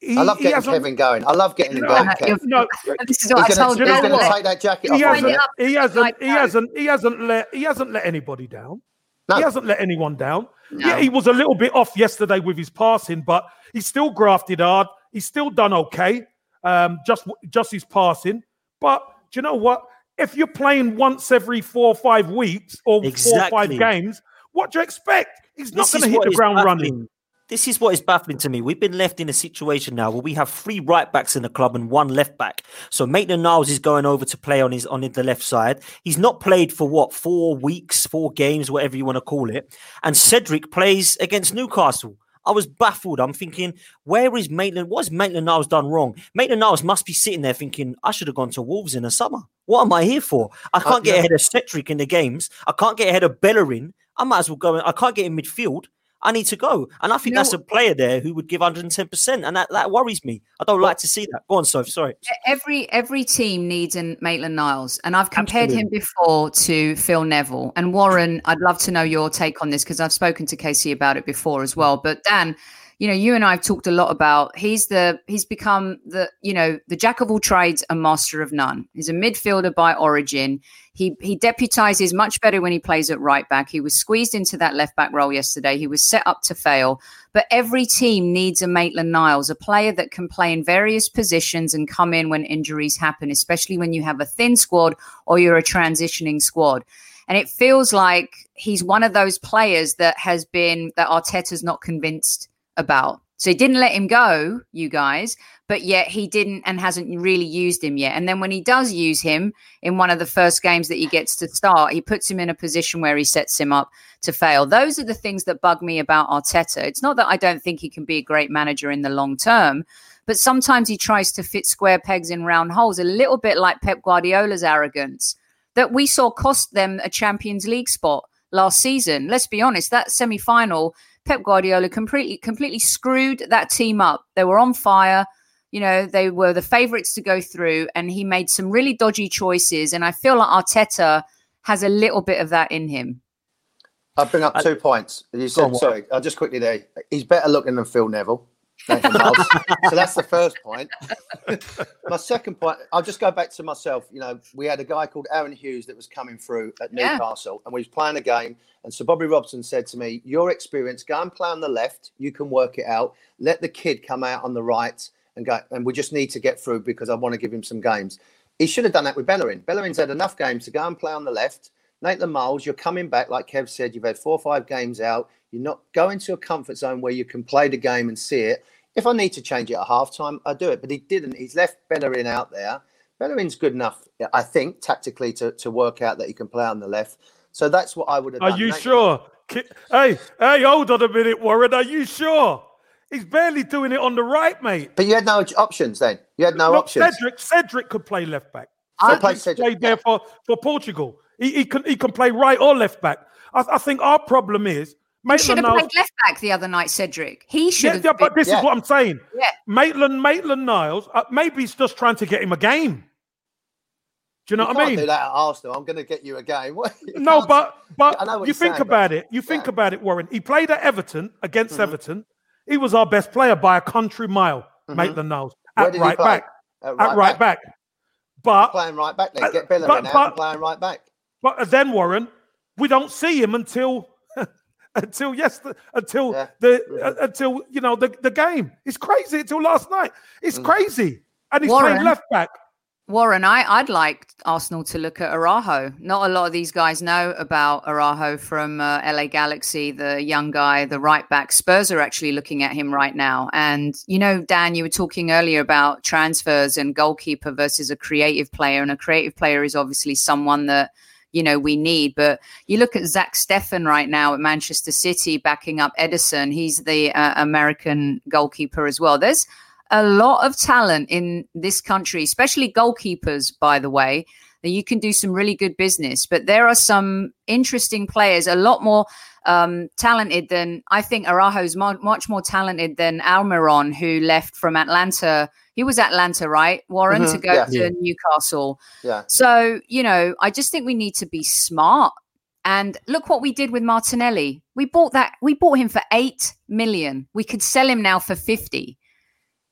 He, I love getting Kevin going. I love getting him No, going. Uh, No, This is what He's I gonna, told he's gonna what? take that jacket He off. Wind isn't it it? up. hasn't. He hasn't. He hasn't. He hasn't let. He hasn't let anybody down. No. He hasn't let anyone down. No. Yeah, he was a little bit off yesterday with his passing, but he still grafted hard. He's still done okay. Um, just just his passing. But do you know what? If you're playing once every four or five weeks or four or five games, what do you expect? He's not going to hit the ground running. This is what is baffling to me. We've been left in a situation now where we have three right backs in the club and one left back. So Maitland Niles is going over to play on his on the left side. He's not played for what four weeks, four games, whatever you want to call it. And Cedric plays against Newcastle. I was baffled. I'm thinking, where is Maitland? What has Maitland Niles done wrong? Maitland Niles must be sitting there thinking, I should have gone to Wolves in the summer. What am I here for? I uh, can't get yeah. ahead of Cedric in the games. I can't get ahead of Bellerin. I might as well go. in- I can't get in midfield. I need to go. And I think that's a player there who would give 110%. And that, that worries me. I don't like to see that. Go on, Soph. Sorry. every every team needs an Maitland Niles, and I've compared him before to Phil Neville and Warren. I'd love to know your take on this because I've spoken to Casey about it before as well. But Dan, you know, you and I have talked a lot about he's the he's become the you know the jack of all trades and master of none. He's a midfielder by origin. He he deputizes much better when he plays at right back. He was squeezed into that left back role yesterday. He was set up to fail. But every team needs a Maitland Niles, a player that can play in various positions and come in when injuries happen, especially when you have a thin squad or you're a transitioning squad. And it feels like he's one of those players that has been that Arteta's not convinced about. So he didn't let him go, you guys, but yet he didn't and hasn't really used him yet. And then when he does use him in one of the first games that he gets to start, he puts him in a position where he sets him up to fail. Those are the things that bug me about Arteta. It's not that I don't think he can be a great manager in the long term, but sometimes he tries to fit square pegs in round holes, a little bit like Pep Guardiola's arrogance that we saw cost them a Champions League spot last season. Let's be honest, that semi final, Pep Guardiola completely completely screwed that team up. They were on fire. You know, they were the favourites to go through, and he made some really dodgy choices. And I feel like Arteta has a little bit of that in him. I'll bring up two points. You said, sorry, I'll just quickly there. He's better looking than Phil Neville. Maitland Niles. so that's the first point. (laughs) My second point, I'll just go back to myself. You know, we had a guy called Aaron Hughes that was coming through at Yeah. Newcastle, and we was playing a game. And so Bobby Robson said to me, "Your experience, go and play on the left. You can work it out. Let the kid come out on the right and go. And we just need to get through because I want to give him some games." He should have done that with Bellerin. Bellerin's had enough games to go and play on the left. Maitland Niles, you're coming back, like Kev said, you've had four or five games out. You're not going to a comfort zone where you can play the game and see it. If I need to change it at halftime, I do it. But he didn't. He's left Bellerin out there. Bellerin's good enough, I think, tactically to, to work out that he can play on the left. So that's what I would have done. Are done. you Nathan- sure? Hey, hey, hold on a minute, Warren. Are you sure? He's barely doing it on the right, mate. But you had no options then. You had no Look, options. Cedric, Cedric could play left back. I Cedric play Cedric, played there for, for Portugal. He, he can he can play right or left back. I, I think our problem is He should have Niles. played left back the other night, Cedric. He should Yeah, have. yeah, but been- this is what I'm saying. Yeah. Maitland, Maitland Niles, uh, maybe he's just trying to get him a game. Do you know you what can't I mean? do that at Arsenal. I'm going to get you a game. (laughs) You No, but but I know what you think saying, about but- it. You think yeah. about it, Warren. He played at Everton against Mhm. Everton. He was our best player by a country mile, Mhm. Maitland Niles, at right back. At At right back. But Playing right back then. Uh, Get Bellerin but- out but- and playing right back. But then Warren, we don't see him until until yesterday, until Yeah. the Mhm. uh, until you know the, the game. It's crazy until last night. It's Mm. crazy, and he's Warren. playing left back. Warren, I, I'd like Arsenal to look at Araujo. Not a lot of these guys know about Araujo from uh, LA Galaxy, the young guy, the right back. Spurs are actually looking at him right now. And, you know, Dan, you were talking earlier about transfers and goalkeeper versus a creative player. And a creative player is obviously someone that, you know, we need. But you look at Zach Steffen right now at Manchester City backing up Ederson. He's the uh, American goalkeeper as well. There's a lot of talent in this country, especially goalkeepers, by the way, that you can do some really good business. But there are some interesting players, a lot more um, talented than I think Araujo's mo- much more talented than Almiron, who left from Atlanta. He was Atlanta, right, Warren, to Mhm, go yeah. to Yeah. Newcastle. Yeah. So, you know, I just think we need to be smart. And look what we did with Martinelli. We bought that, we bought him for eight million. We could sell him now for 50.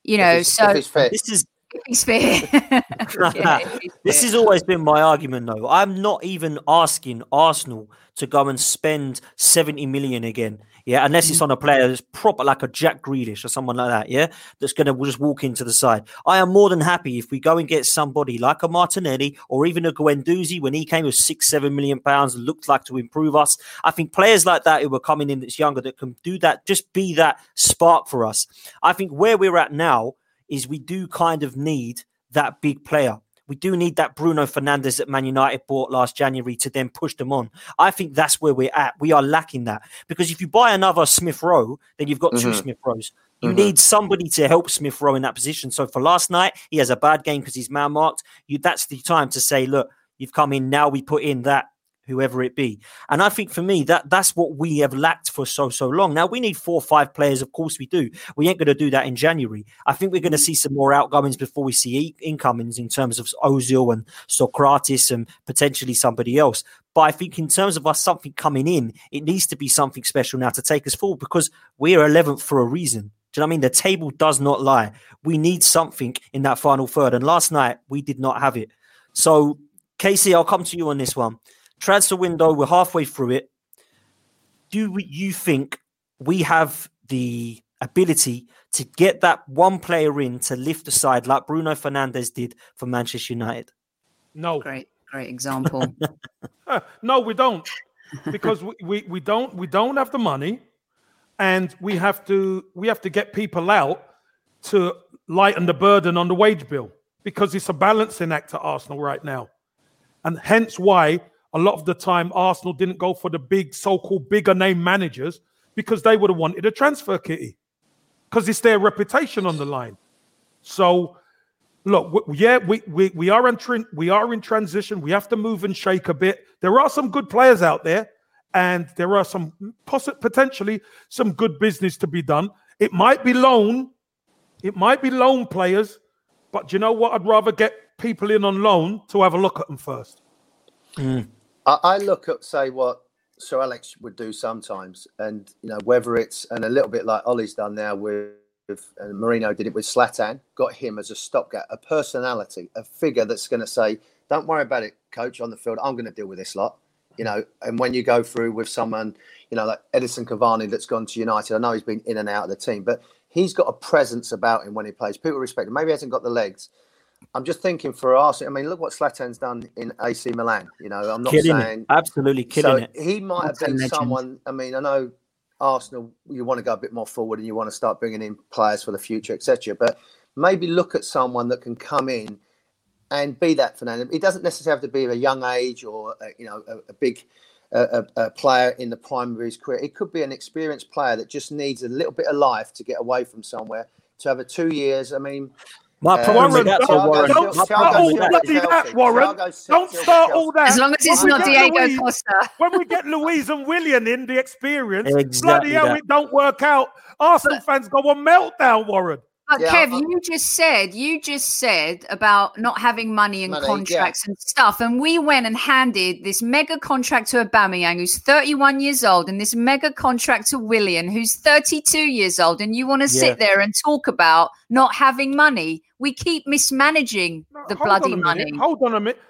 You know, if so if he's fit. This is (laughs) (laughs) Yeah, This has always been my argument, though. I'm not even asking Arsenal to go and spend 70 million again. Yeah, unless it's on a player that's proper like a Jack Grealish or someone like that. Yeah, that's going to just walk into the side. I am more than happy if we go and get somebody like a Martinelli or even a Guendouzi when he came with six, seven million pounds, and looked like to improve us. I think players like that who are coming in that's younger that can do that, just be that spark for us. I think where we're at now is we do kind of need that big player. We do need that Bruno Fernandes that Man United bought last January to then push them on. I think that's where we're at. We are lacking that because if you buy another Smith Rowe, then you've got two Mhm. Smith Rows. You Mhm. need somebody to help Smith Rowe in that position. So for last night, he has a bad game because he's man marked. You that's the time to say, look, you've come in now. We put in that whoever it be. And I think for me that that's what we have lacked for so so long. Now we need four or five players, of course we do. We ain't going to do that in January. I think we're going to see some more outgoings before we see incomings in terms of Ozil and Sokratis and potentially somebody else. But I think in terms of us something coming in, it needs to be something special now to take us forward because we're 11th for a reason. Do you know what I mean? The table does not lie. We need something in that final third. And last night we did not have it. So, Casey, I'll come to you on this one. Transfer window, we're halfway through it. Do we- you think we have the ability to get that one player in to lift the side like Bruno Fernandes did for Manchester United? No, Great, great example. Uh, (laughs) no, we don't, because we, we, we don't we don't have the money, and we have to we have to get people out to lighten the burden on the wage bill because it's a balancing act at Arsenal right now, and hence why a lot of the time Arsenal didn't go for the big so-called bigger name managers because they would have wanted a transfer kitty because it's their reputation on the line. So look, yeah, we we we are in we are in transition. We have to move and shake a bit. There are some good players out there, and there are some potentially some good business to be done. It might be loan, it might be loan players, but you know what? I'd rather get people in on loan to have a look at them first. Mm. I, I look at say what Sir Alex would do sometimes, and you know whether it's and a little bit like Ole's done now with, and Mourinho did it with Zlatan, got him as a stopgap, a personality, a figure that's going to say, "Don't worry about it, coach, on the field. I'm going to deal with this lot." You know, and when you go through with someone, you know, like Edison Cavani that's gone to United, I know he's been in and out of the team, but he's got a presence about him when he plays. People respect him. Maybe he hasn't got the legs. I'm just thinking for Arsenal. I mean, look what Zlatan's done in AC Milan. You know, I'm not killing saying it. Absolutely killing so it. he might have That's a been legend. someone. I mean, I know Arsenal. You want to go a bit more forward and you want to start bringing in players for the future, etc. But maybe look at someone that can come in and be that Fernando. He doesn't necessarily have to be of a young age or uh, you know a, a big a, a player in the prime of his career. It could be an experienced player that just needs a little bit of life to get away from somewhere. To have a two years. I mean, My Uh, problem with Warren, that, don't, Warren. don't start problem all that bloody that, Warren. Thiago's Don't start all that. As long as it's When we not get Diego Luiz- Costa. When we get Luiz and Willian in the experience, Exactly bloody hell, that. it don't work out. Arsenal fans go on meltdown, Warren. But Yeah, Kev, I- you just said you just said about not having money and Money, yeah. contracts and stuff, and we went and handed this mega contract to Aubameyang, who's 31 years old, and this mega contract to Willian, who's 32 years old, and you want to Yeah. sit there and talk about not having money? We keep mismanaging No, the bloody money. Hold on a minute.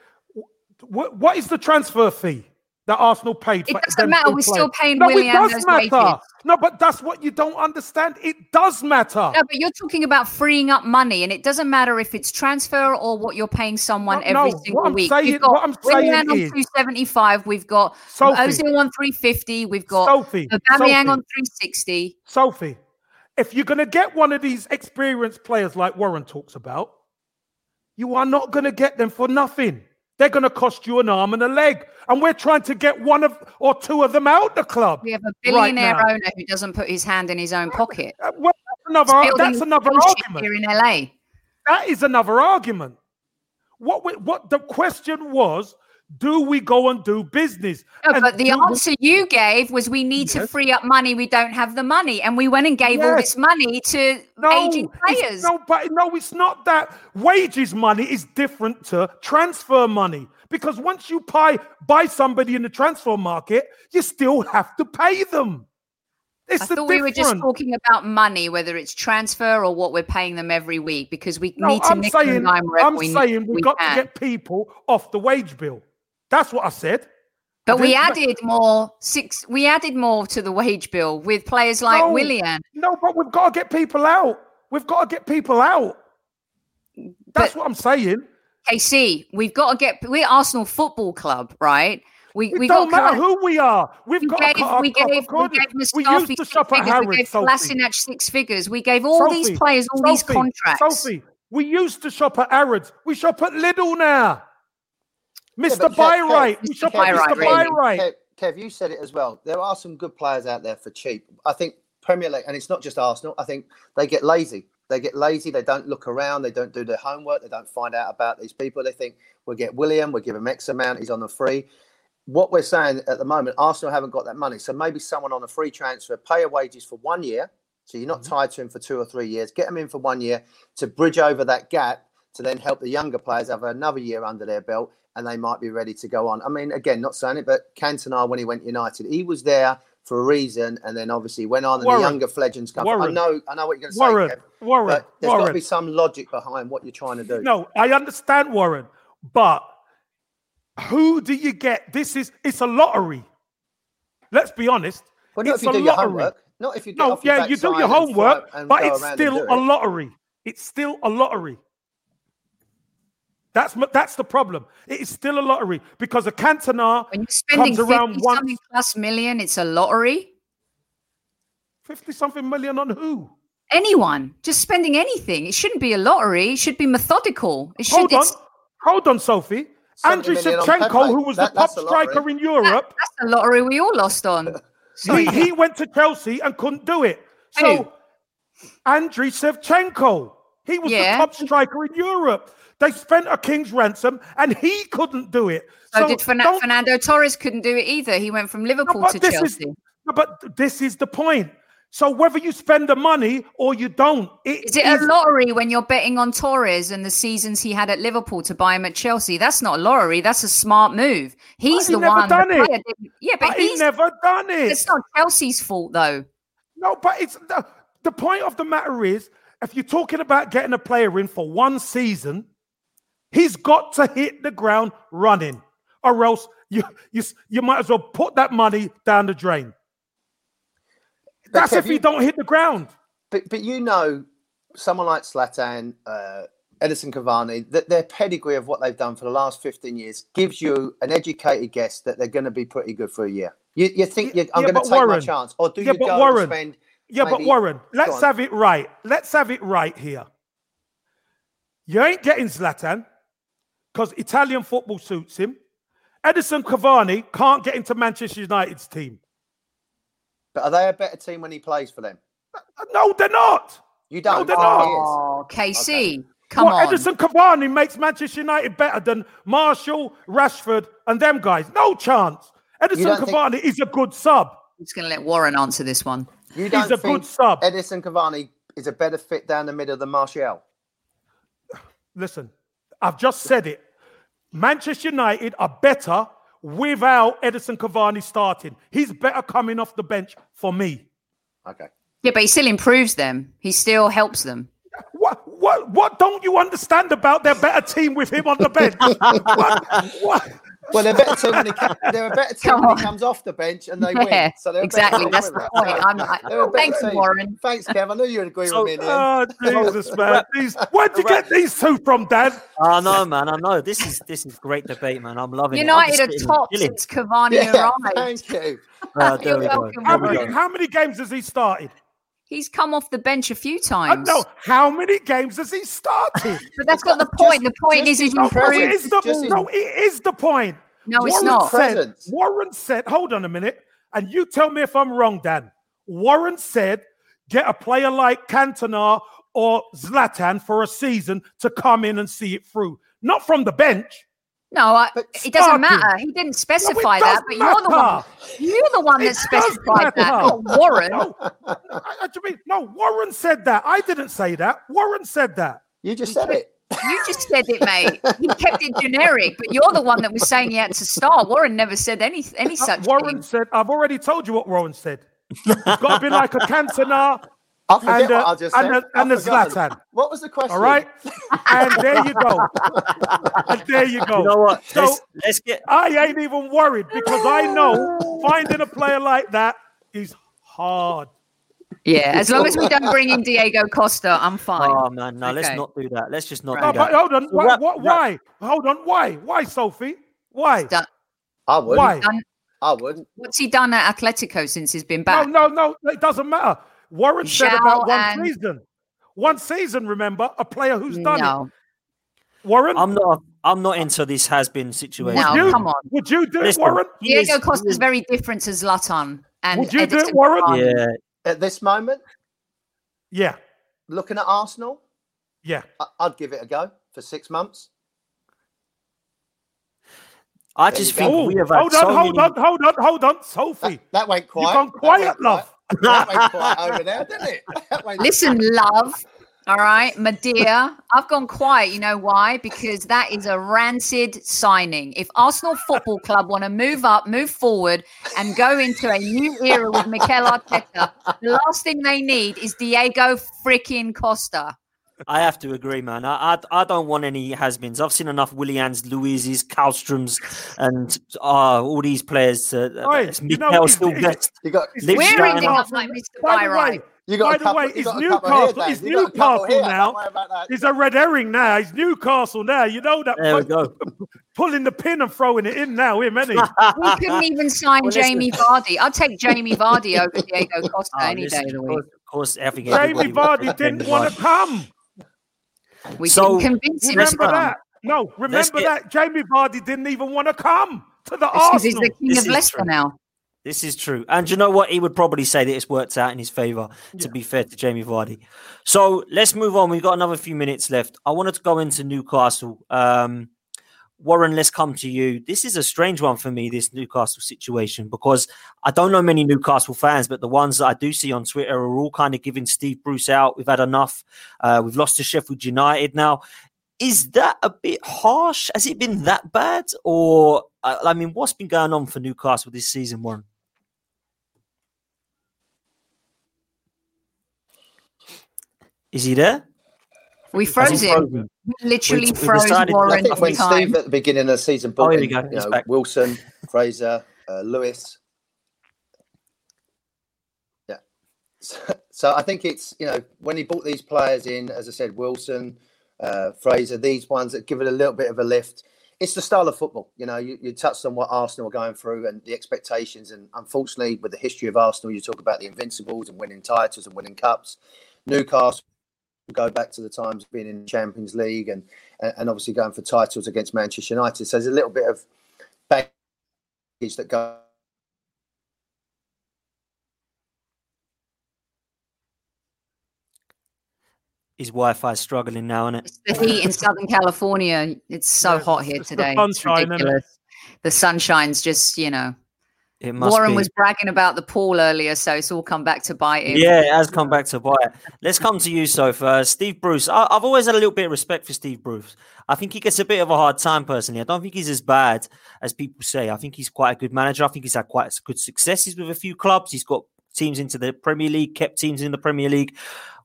What, what is the transfer fee that Arsenal paid? It doesn't matter. We're still paying no, Willian it does matter. wages. No, but that's what you don't understand. It does matter. No, but you're talking about freeing up money, and it doesn't matter if it's transfer or what you're paying someone No, every no, single what I'm week. saying- we've got what I'm saying Willian on is- 275, we've got Sophie. Ozil on 350, we've got Sophie, Aubameyang Sophie. on 360. Sophie, if you're going to get one of these experienced players like Warren talks about, you are not going to get them for nothing. They're going to cost you an arm and a leg. And we're trying to get one of or two of them out the club. We have a billionaire now. owner who doesn't put his hand in his own pocket. Uh, Well, that's another, that's another argument. here in LA. That is another argument. What we, what the question was, do we go and do business? No, And but the do we- answer you gave was we need to free up money. We don't have the money. And we went and gave all this money to aging players. No, but no, it's not that. Wages money is different to transfer money because once you buy buy somebody in the transfer market, you still have to pay them. It's I the thought we were just talking about money, whether it's transfer or what we're paying them every week, because we No, need to I'm saying, I'm we, saying we we've got can. to get people off the wage bill. That's what I said. But we added more six. We added more to the wage bill with players like No. Willian. No, but we've got to get people out. We've got to get people out. That's But- what I'm saying. KC, we've got to get. We're Arsenal Football Club, right? We It we don't got matter who we are. We've We got gave, to cut we gave, we gave We used to shop at figures, we gave Sophie. Kolasinac six figures. We gave all these players all these contracts. Sophie, we used to shop at Harrods. We shop at Lidl now. Mr. Kev- Byright. Kev- We shop Byright, Mr. Byright. Kev, Kev, you said it as well. There are some good players out there for cheap. I think Premier League, and it's not just Arsenal. I think they get lazy. They get lazy. They don't look around. They don't do their homework. They don't find out about these people. They think we'll get Willian. We'll give him X amount. He's on the free. What we're saying at the moment, Arsenal haven't got that money. So maybe someone on a free transfer, pay your wages for one year. So you're not mm-hmm. tied to him for two or three years. Get them in for one year to bridge over that gap to then help the younger players have another year under their belt and they might be ready to go on. I mean, again, not saying it, but Cantona, when he went United, he was there for a reason and then obviously went on and Warren. the younger fledglings come. I know, I know what you're going to say, Warren. Kev, Warren. but there's got to be some logic behind what you're trying to do. No, I understand, Warren, but who do you get? This is it's a lottery. Let's be honest. Well, not it's if you a do your lottery. homework. Not if you No, your yeah, you do your homework, but it's still a it. lottery. It's still a lottery. That's that's the problem. It is still a lottery because a Cantona When you're spending comes around 50 once, something plus million, it's a lottery. fifty something million on who? Anyone just spending anything, it shouldn't be a lottery. It should be methodical. It should. Hold on, it's- hold on, Sophie. 70 Andriy Shevchenko, who was That- the top that's a lottery. striker in Europe, That's a lottery we all lost on. (laughs) He, he went to Chelsea and couldn't do it. So, Who? Andriy Shevchenko, He was Yeah. the top striker in Europe. They spent a king's ransom, and he couldn't do it. So, did Fernan- don't- Fernando Torres couldn't do it either. He went from Liverpool but to this Chelsea. Is, no, but this is the point. So whether you spend the money or you don't, it Is it a lottery when you're betting on Torres and the seasons he had at Liverpool to buy him at Chelsea? That's not a lottery. That's a smart move. He's he the never one. done it. Yeah, but But he he's never done it. It's not Chelsea's fault though. No, but it's the, the point of the matter is if you're talking about getting a player in for one season, he's got to hit the ground running, or else you you you might as well put that money down the drain. That's if he you- don't hit the ground. But but you know, someone like Zlatan, uh, Edison Cavani, that their pedigree of what they've done for the last fifteen years gives you an educated guess that they're going to be pretty good for a year. You, you think you're, I'm Yeah, going to take my chance, or do yeah, you go Warren- and spend? Yeah, but Warren, let's have it right. Let's have it right here. You ain't getting Zlatan because Italian football suits him. Edison Cavani can't get into Manchester United's team. But are they a better team when he plays for them? Uh, no, they're not. You don't. No, they're think not. he is? Oh, KC, come What, on. Edison Cavani makes Manchester United better than Martial, Rashford, and them guys. No chance. Edison don't think- Cavani is a good sub. I'm just going to let Warren answer this one. You don't a think good sub. Edison Cavani is a better fit down the middle than Martial? Listen, I've just said it. Manchester United are better without Edison Cavani starting. He's better coming off the bench for me. Okay. Yeah, but he still improves them. He still helps them. What what what don't you understand about their better team with him on the bench? (laughs) what, what? Well, they're a better team when he co- (laughs) they're a better team Come when he comes off the bench and they Yeah, win. So they're exactly. That's with the that. point. I'm like, They're a better thanks, team. Warren. Thanks, Kev. I knew you'd agree So- with me in the end. Oh Jesus, man! These, where'd you get these two from, Dan? I know, man. I know. This is this is great debate, man. I'm loving United it. I'm are just sitting top chilling. since Cavani Yeah, arrived. thank you. Uh, there You're we go. welcome, How many how many games has he started? He's come off the bench a few I times. know. How many games has he started? (laughs) But that's not the point. the point is, is his you No, presence. is the, Just no, it is the point. No, it's not. Said, Presence. Warren said, hold on a minute, and you tell me if I'm wrong, Dan. Warren said, get a player like Cantona or Zlatan for a season to come in and see it through, not from the bench. No, I, it doesn't starting. matter. He didn't specify does that, but you're the one. You're the one It that does specified that, not Warren. No, I, I mean, no, Warren said that. I didn't say that. Warren said that. You just said it. You just said it, mate. He kept it generic, but you're the one that was saying he had to start. Warren never said any any Uh, such Warren thing. said, I've already told you what Warren said. It's got to be like a Cantona I forget and, uh, what I just and, said. a, and a I've forgotten. Zlatan. What was the question? All right. And there you go. (laughs) And there you go. You know what? So let's, let's get. I ain't even worried because I know finding a player like that is hard. Yeah, as long as we don't bring in Diego Costa, I'm fine. Oh man, no, let's not do that. Let's just not No, do but that. hold on. So Why, wrap- why, wrap- why? Hold on. Why? Why, Sophie? Why? Done. I wouldn't. Why? I wouldn't. What's he done at Atletico since he's been back? No, no, no. It doesn't matter. Warren said about one and- season. One season, remember? A player who's done it. Warren, I'm not. I'm not into this has been situation. No, you, come on. would you do Listen, it, Warren? Diego he Costa's is- very different to Zlatan and Would you do it, Warren? Cavani. Yeah, At this moment, Yeah, looking at Arsenal, yeah. I- I'd give it a go for six months. I There just you go. think Oh, we have hold on, so hold many. on, hold on, hold on, Sophie. That, that went quiet. You gone quiet, went love. That went quiet over there, didn't it? Went- (laughs) Listen, (laughs) love. All right, my dear, I've gone quiet. You know why? Because that is a rancid signing. If Arsenal Football Club want to move up, move forward, and go into a new era with Mikel Arteta, the last thing they need is Diego freaking Costa. I have to agree, man. I I, I don't want any has-beens. I've seen enough Willians, Louises, Källströms, and uh, all these players. Uh, Oi, it's you know, Mikel still he's- best. You got, Lives We're ending up like Mr. By the way, you got by the couple, way, you it's got a couple here, Newcastle. Dan. It's You got a couple Newcastle now. worry. He's a red herring now. He's Newcastle now. You know that. There we go. (laughs) Pulling the pin and throwing it in now, him, ain't he? (laughs) We couldn't even sign Well. Jamie Vardy. I'd take Jamie Vardy over Diego (laughs) Costa Oh, any listen, day of the week. Course, of course, I think Jamie everybody Vardy didn't want to come. We So, didn't convince him. to let's- Remember come. that? No, remember get- that Jamie Vardy didn't even want to come to the It's 'cause he's the king This of is Leicester true. now. This is true. And you know what? He would probably say that it's worked out in his favour, to be fair to Jamie Vardy. So let's move on. We've got another few minutes left. I wanted to go into Newcastle. Um, Warren, let's come to you. This is a strange one for me, this Newcastle situation, because I don't know many Newcastle fans, but the ones that I do see on Twitter are all kind of giving Steve Bruce out. We've had enough. Uh, we've lost to Sheffield United now. Is that a bit harsh? Has it been that bad? Or, uh, I mean, what's been going on for Newcastle this season, Warren? Is he there? We froze him. We literally We- we froze decided- I Warren think every when time. Steve at the beginning of the season bought Oh, here we in, go. you know, back. Wilson, Fraser, uh, Lewis. Yeah. So, so I think it's, you know, when he brought these players in, as I said, Wilson, uh, Fraser, these ones that give it a little bit of a lift. It's the style of football. You know, you, you touched on what Arsenal are going through and the expectations. And unfortunately, with the history of Arsenal, you talk about the Invincibles and winning titles and winning cups. Newcastle go back to the times being in Champions League and and obviously going for titles against Manchester United. So there's a little bit of baggage that go. His Wi-Fi is struggling now, isn't it? the heat in Southern California. It's so Yes, hot here it's the today. It's sunshine, isn't it? The sunshine's just, you know. Warren be. was bragging about the pool earlier, so it's all come back to bite him. Yeah, it has come back to bite. Let's come to you, Soph. Uh, Steve Bruce. I, I've always had a little bit of respect for Steve Bruce. I think he gets a bit of a hard time personally. I don't think he's as bad as people say. I think he's quite a good manager. I think he's had quite good successes with a few clubs. He's got teams into the Premier League, kept teams in the Premier League.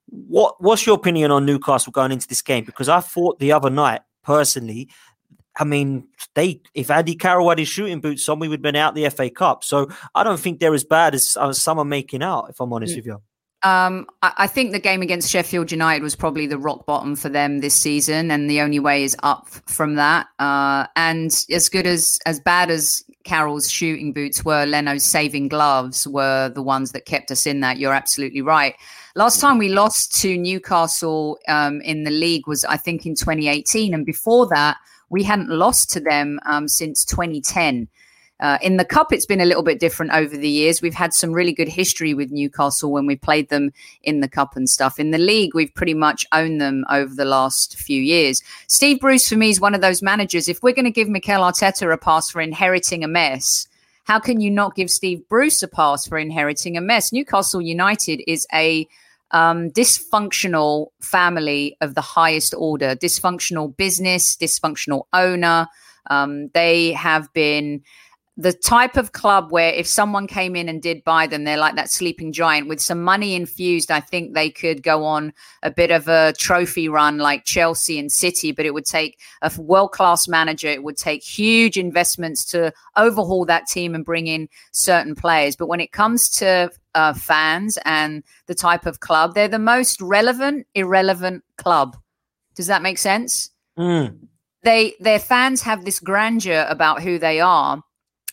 What What's your opinion on Newcastle going into this game? Because I thought the other night, personally, I mean, they if Andy Carroll had his shooting boots on, we would have been out the FA Cup. So I don't think they're as bad as, as some are making out. If I'm honest with you. Um, I, I think the game against Sheffield United was probably the rock bottom for them this season, and the only way is up from that. Uh, and as good as as bad as Carroll's shooting boots were, Leno's saving gloves were the ones that kept us in that. You're absolutely right. Last time we lost to Newcastle um, in the league was, I think, in 2018, and before that, we hadn't lost to them um, since 2010. Uh, in the cup, it's been a little bit different over the years. We've had some really good history with Newcastle when we played them in the cup and stuff. In the league, we've pretty much owned them over the last few years. Steve Bruce, for me, is one of those managers. If we're going to give Mikel Arteta a pass for inheriting a mess, how can you not give Steve Bruce a pass for inheriting a mess? Newcastle United is a um, dysfunctional family of the highest order, dysfunctional business, dysfunctional owner. Um, they have been the type of club where if someone came in and did buy them, they're like that sleeping giant with some money infused. I think they could go on a bit of a trophy run like Chelsea and City, but it would take a world class manager. It would take huge investments to overhaul that team and bring in certain players. But when it comes to uh, fans and the type of club, they're the most relevant, irrelevant club. Does that make sense? Mm. They their fans have this grandeur about who they are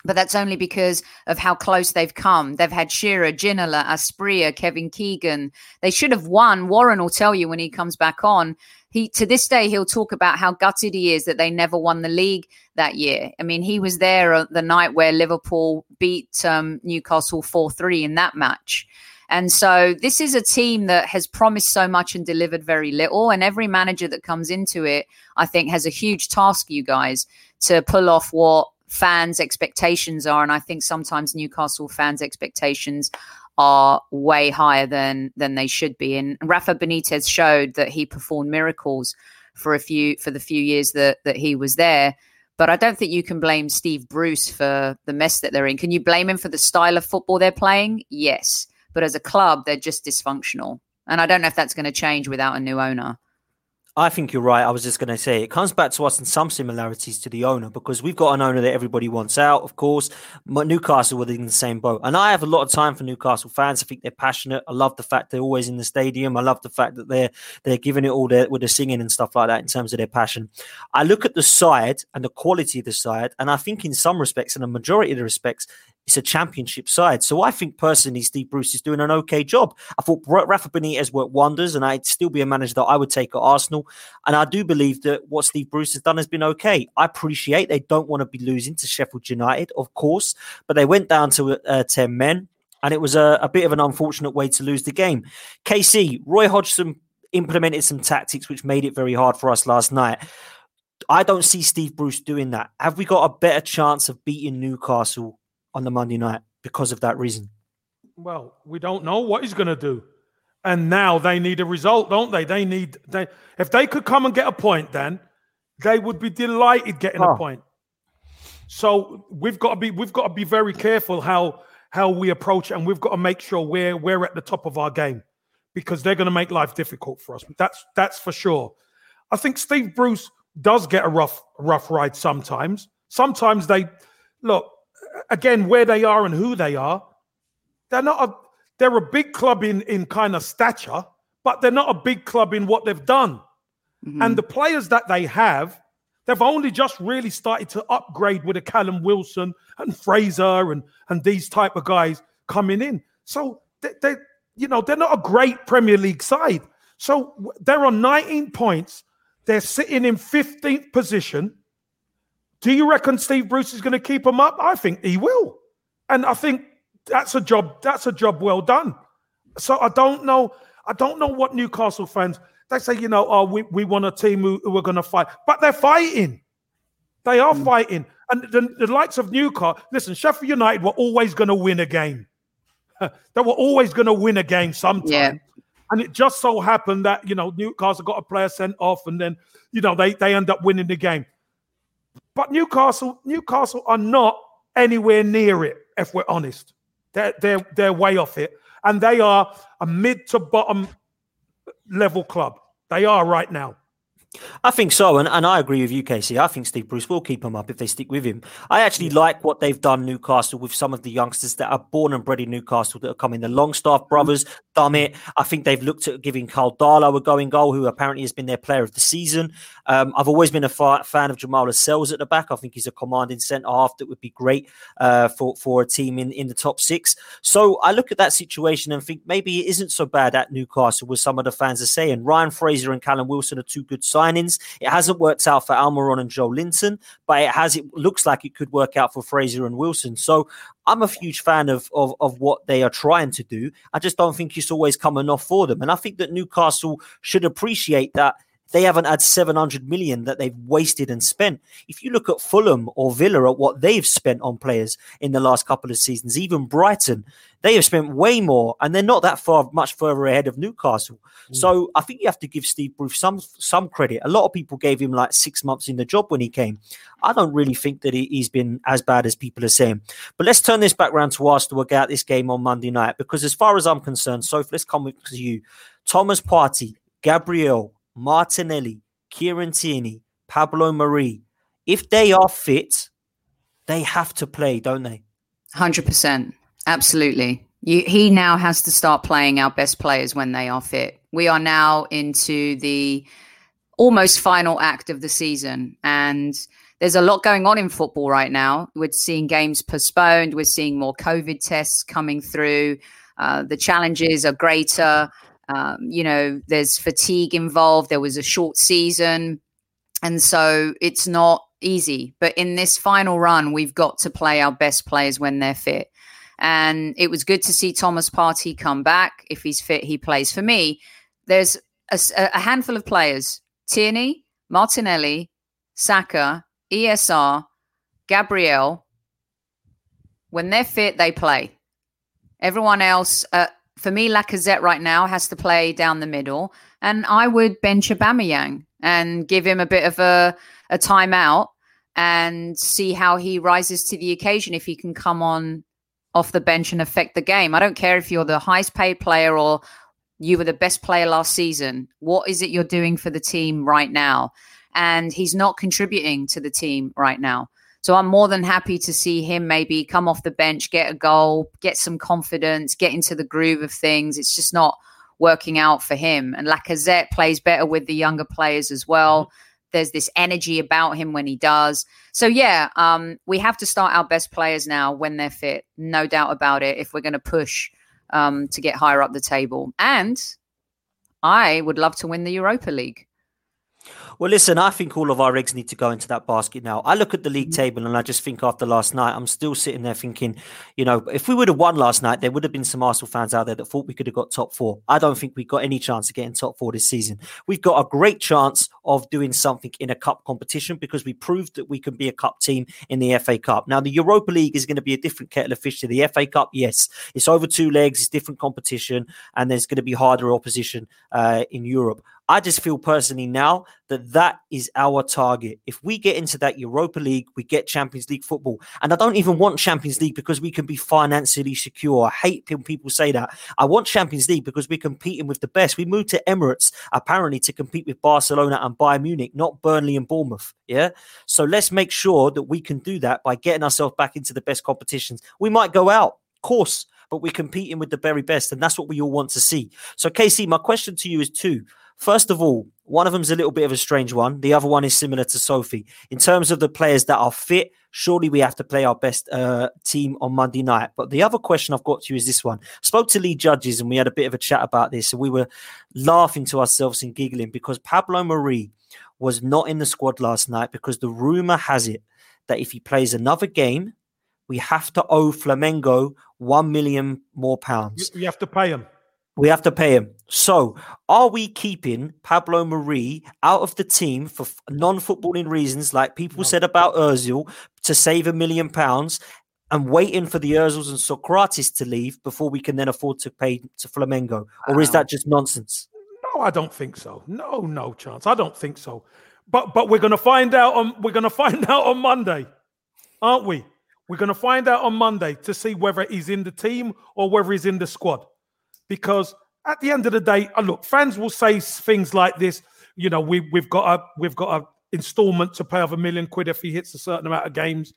but that's only because of how close they've come. They've had Shearer, Ginola, Asprilla, Kevin Keegan. They should have won. Warren will tell you when he comes back on. He to this day he'll talk about how gutted he is that they never won the league that year. I mean, he was there the night where Liverpool beat um, Newcastle four three in that match. And so this is a team that has promised so much and delivered very little. And every manager that comes into it, I think, has a huge task, you guys, to pull off what fans' expectations are. And I think sometimes Newcastle fans' expectations are way higher than than they should be. And Rafa Benitez showed that he performed miracles for a few for the few years that that he was there. But I don't think you can blame Steve Bruce for the mess that they're in. Can you blame him for the style of football they're playing? Yes. But as a club, they're just dysfunctional. And I don't know if that's going to change without a new owner. I think you're right. I was just going to say it comes back to us in some similarities to the owner because we've got an owner that everybody wants out, of course. But Newcastle were in the same boat. And I have a lot of time for Newcastle fans. I think they're passionate. I love the fact they're always in the stadium. I love the fact that they're they're giving it all their, with the singing and stuff like that in terms of their passion. I look at the side and the quality of the side, and I think in some respects, in a majority of the respects, it's a championship side. So I think personally, Steve Bruce is doing an okay job. I thought Rafa Benitez worked wonders, and I'd still be a manager that I would take at Arsenal. And I do believe that what Steve Bruce has done has been okay. I appreciate they don't want to be losing to Sheffield United, of course, but they went down to uh, 10 men. And it was a, a bit of an unfortunate way to lose the game. KC, Roy Hodgson implemented some tactics which made it very hard for us last night. I don't see Steve Bruce doing that. Have we got a better chance of beating Newcastle on the Monday night because of that reason? Well, we don't know what he's going to do. And now they need a result, don't they? They need they if they could come and get a point then they would be delighted getting oh. a point. So we've got to be we've got to be very careful how how we approach it and we've got to make sure we're we're at the top of our game because they're going to make life difficult for us. That's that's for sure. I think Steve Bruce does get a rough rough ride sometimes. Sometimes they look again where they are and who they are. They're not a they're a big club in in kind of stature, but they're not a big club in what they've done. Mm-hmm. And the players that they have, they've only just really started to upgrade with a Callum Wilson and Fraser and and these type of guys coming in. So they, they you know they're not a great Premier League side. So they're on 19 points they're sitting in 15th position. Do you reckon Steve Bruce is going to keep him up? I think he will. And I think that's a job, that's a job well done. So I don't know. I don't know what Newcastle fans they say, you know, oh, we, we want a team who, who are going to fight. But they're fighting. They are mm. fighting. And the, the likes of Newcastle, listen, Sheffield United were always going to win a game. (laughs) they were always going to win a game sometime. Yeah. And it just so happened that, you know, Newcastle got a player sent off and then, you know, they, they end up winning the game. But Newcastle, Newcastle are not anywhere near it, if we're honest. They're, they're, they're way off it. And they are a mid to bottom level club. They are right now. I think so, and, and I agree with you, Casey. I think Steve Bruce will keep him up if they stick with him. I actually like what they've done Newcastle with some of the youngsters that are born and bred in Newcastle that are coming. The Longstaff brothers, done it. I think they've looked at giving Karl Darlow a going goal, who apparently has been their player of the season. Um, I've always been a fa- fan of Jamal Lascelles at the back. I think he's a commanding centre half that would be great uh, for for a team in, in the top six. So I look at that situation and think maybe it isn't so bad at Newcastle, as some of the fans are saying. Ryan Fraser and Callum Wilson are two good signings. It hasn't worked out for Almiron and Joelinton, but it has. It looks like it could work out for Fraser and Wilson. So I'm a huge fan of, of, of what they are trying to do. I just don't think it's always coming off for them. And I think that Newcastle should appreciate that they haven't had 700 million that they've wasted and spent. If you look at Fulham or Villa at what they've spent on players in the last couple of seasons, even Brighton, they have spent way more and they're not that far much further ahead of Newcastle. Mm. So I think you have to give Steve Bruce some some credit. A lot of people gave him like six months in the job when he came. I don't really think that he's been as bad as people are saying. But let's turn this back around to us Arsenal about this game on Monday night because as far as I'm concerned, so let's come to you. Thomas Partey, Gabriel, Martinelli, Kieran Tierney, Pablo Mari, if they are fit, they have to play, don't they? 100%. Absolutely. You, he now has to start playing our best players when they are fit. We are now into the almost final act of the season. And there's a lot going on in football right now. We're seeing games postponed, we're seeing more COVID tests coming through. Uh, the challenges are greater. Um, you know, there's fatigue involved. There was a short season. And so it's not easy. But in this final run, we've got to play our best players when they're fit. And it was good to see Thomas Partey come back. If he's fit, he plays. For me, there's a, a handful of players Tierney, Martinelli, Saka, ESR, Gabriel. When they're fit, they play. Everyone else, uh, for me, Lacazette right now has to play down the middle, and I would bench Aubameyang and give him a bit of a, a timeout and see how he rises to the occasion if he can come on off the bench and affect the game. I don't care if you're the highest paid player or you were the best player last season. What is it you're doing for the team right now? And he's not contributing to the team right now. So I'm more than happy to see him maybe come off the bench, get a goal, get some confidence, get into the groove of things. It's just not working out for him. And Lacazette plays better with the younger players as well. there's this energy about him when he does. So yeah, um, we have to start our best players now when they're fit, no doubt about it. If we're going to push um, to get higher up the table, and I would love to win the Europa League. Well, listen, I think all of our eggs need to go into that basket now. I look at the league table and I just think after last night, I'm still sitting there thinking, you know, if we would have won last night, there would have been some Arsenal fans out there that thought we could have got top four. I don't think we got any chance of getting top four this season. We've got a great chance of doing something in a cup competition because we proved that we can be a cup team in the FA Cup. Now, the Europa League is going to be a different kettle of fish to the FA Cup. Yes, it's over two legs, it's different competition, and there's going to be harder opposition uh, in Europe. I just feel personally now that that is our target. If we get into that Europa League, we get Champions League football. And I don't even want Champions League because we can be financially secure. I hate when people say that. I want Champions League because we're competing with the best. We moved to Emirates apparently to compete with Barcelona and Bayern Munich, not Burnley and Bournemouth. Yeah. So let's make sure that we can do that by getting ourselves back into the best competitions. We might go out, of course, but we're competing with the very best. And that's what we all want to see. So, Casey, my question to you is two. First of all, one of them is a little bit of a strange one. The other one is similar to Sophie. In terms of the players that are fit, surely we have to play our best uh, team on Monday night. But the other question I've got to you is this one. I spoke to Lee Judges and we had a bit of a chat about this, and we were laughing to ourselves and giggling because Pablo Mari was not in the squad last night because the rumor has it that if he plays another game, we have to owe Flamengo one million more pounds. You have to pay him. We have to pay him. So, are we keeping Pablo Mari out of the team for non-footballing reasons, like people no. said about Özil, to save a million pounds, and waiting for the Özils and Sokratis to leave before we can then afford to pay to Flamengo, or is that just nonsense? No, I don't think so. No, no chance. I don't think so. But but we're gonna find out on we're gonna find out on Monday, aren't we? We're gonna find out on Monday to see whether he's in the team or whether he's in the squad because at the end of the day, uh, look, fans will say things like this. You know, we we've got a we've got a installment to pay of a million quid if he hits a certain amount of games.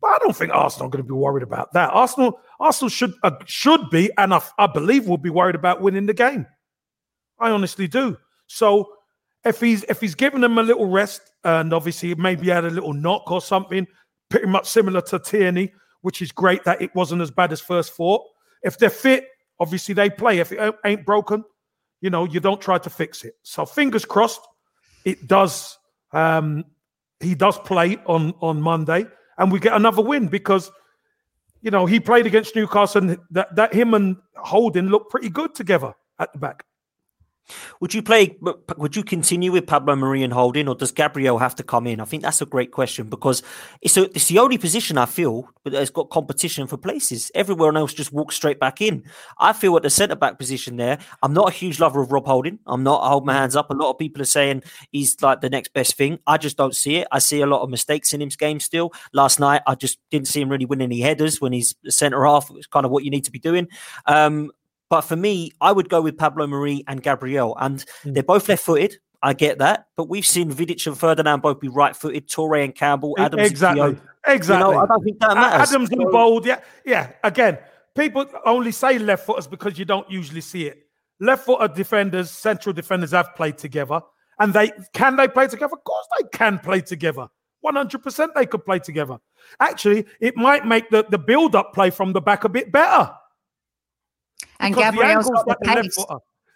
But I don't think Arsenal are going to be worried about that. Arsenal Arsenal should uh, should be, and I, I believe will be worried about winning the game. I honestly do. So if he's if he's giving them a little rest, and obviously maybe had a little knock or something, pretty much similar to Tierney, which is great that it wasn't as bad as first thought. If they're fit, Obviously, they play. If it ain't broken, you know, you don't try to fix it. So fingers crossed, it does. Um, he does play on on Monday, and we get another win because, you know, he played against Newcastle, and that that him and Holding looked pretty good together at the back. Would you play? Would you continue with Pablo Mari and Holding, or does Gabriel have to come in? I think that's a great question because it's a, it's the only position I feel that has got competition for places. Everyone else just walks straight back in. I feel at the centre back position there. I'm not a huge lover of Rob Holding. I'm not. I hold my hands up. A lot of people are saying he's like the next best thing. I just don't see it. I see a lot of mistakes in his game still. Last night, I just didn't see him really win any headers when he's centre half. It's kind of what you need to be doing. Um, but for me, I would go with Pablo Mari and Gabriel, and mm. they're both left-footed. I get that, but we've seen Vidic and Ferdinand both be right-footed. Toure and Campbell, Adams, exactly, exactly. You know, I don't think that matters. Adams and Bold, yeah, yeah. Again, people only say left-footers because you don't usually see it. Left-footed defenders, central defenders have played together, and they can they play together. Of course, they can play together. 100% they could play together. Actually, it might make the, the build up play from the back a bit better. And Gabriel's got the pace.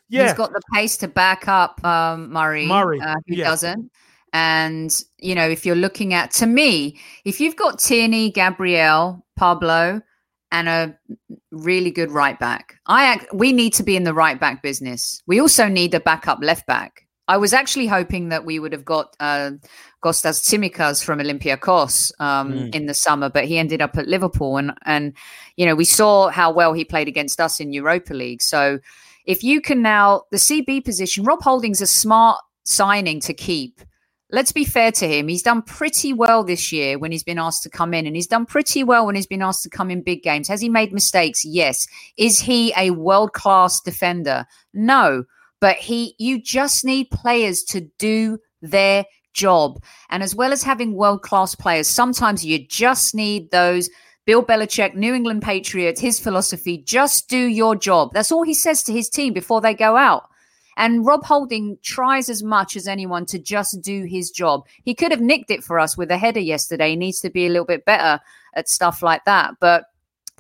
Yeah. He's got the pace to back up um, Mari, Mari uh, who yeah. doesn't. And, you know, if you're looking at, to me, if you've got Tierney, Gabriel, Pablo, and a really good right back, I we need to be in the right back business. We also need a backup left back. I was actually hoping that we would have got uh, Kostas Tsimikas from Olympiacos um, mm. in the summer, but he ended up at Liverpool, and and you know we saw how well he played against us in Europa League. So if you can now the CB position, Rob Holding's a smart signing to keep. Let's be fair to him. He's done pretty well this year when he's been asked to come in, and he's done pretty well when he's been asked to come in big games. Has he made mistakes? Yes. Is he a world class defender? No but he you just need players to do their job. And as well as having world class players, sometimes you just need those. Bill Belichick, New England Patriots, his philosophy just do your job. That's all he says to his team before they go out. And Rob Holding tries as much as anyone to just do his job. He could have nicked it for us with a header yesterday. He needs to be a little bit better at stuff like that. But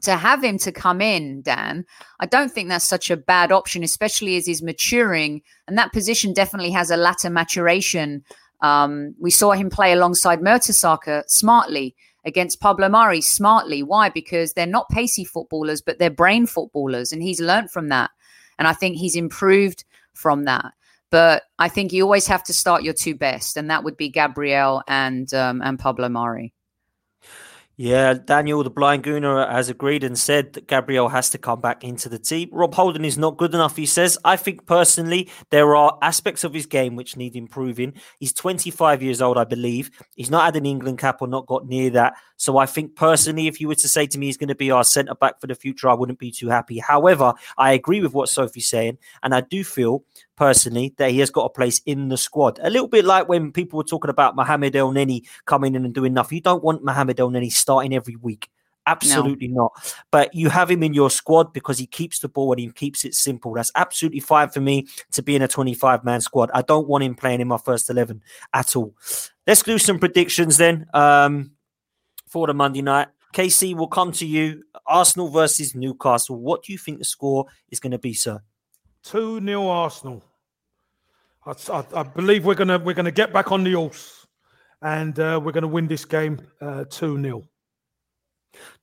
to have him to come in, Dan, I don't think that's such a bad option, especially as he's maturing. And that position definitely has a latter maturation. Um, we saw him play alongside Mertesacker smartly against Pablo Mari smartly. Why? Because they're not pacey footballers, but they're brain footballers. And he's learned from that. And I think he's improved from that. But I think you always have to start your two best, and that would be Gabriel and um, and Pablo Mari. Yeah, Daniel, the blind gooner, has agreed and said that Gabriel has to come back into the team. Rob Holding is not good enough, he says. I think personally, there are aspects of his game which need improving. He's 25 years old, I believe. He's not had an England cap or not got near that. So I think personally, if you were to say to me he's going to be our centre back for the future, I wouldn't be too happy. However, I agree with what Sophie's saying. And I do feel personally that he has got a place in the squad. A little bit like when people were talking about Mohamed Elneny coming in and doing nothing. You don't want Mohamed Elneny starting every week. Absolutely no. not. But you have him in your squad because he keeps the ball and he keeps it simple. That's absolutely fine for me to be in a 25 man squad. I don't want him playing in my first 11 at all. Let's do some predictions then um, for the Monday night. KC will come to you. Arsenal versus Newcastle. What do you think the score is going to be, sir? 2 0 Arsenal. I, I, I, believe we're gonna we're gonna get back on the horse, and uh, we're gonna win this game uh, two 0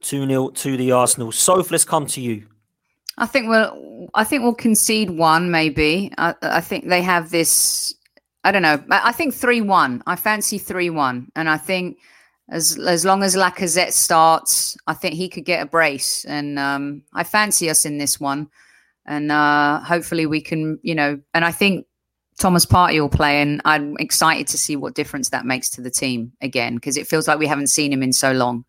Two 0 to the Arsenal. Soph, let's come to you. I think we'll I think we'll concede one maybe. I, I think they have this. I don't know. I think three one. I fancy three one, and I think as as long as Lacazette starts, I think he could get a brace, and um, I fancy us in this one and uh, hopefully we can, you know, and I think Thomas Partey will play, and I'm excited to see what difference that makes to the team again because it feels like we haven't seen him in so long.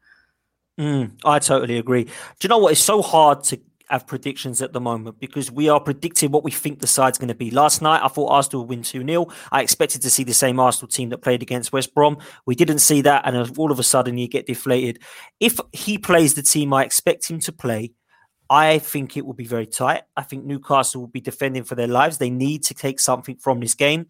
Mm, I totally agree. Do you know what? It's so hard to have predictions at the moment because we are predicting what we think the side's going to be. Last night, I thought Arsenal would win 2 0. I expected to see the same Arsenal team that played against West Brom. We didn't see that, and all of a sudden, you get deflated. If he plays the team I expect him to play, I think it will be very tight. I think Newcastle will be defending for their lives. They need to take something from this game,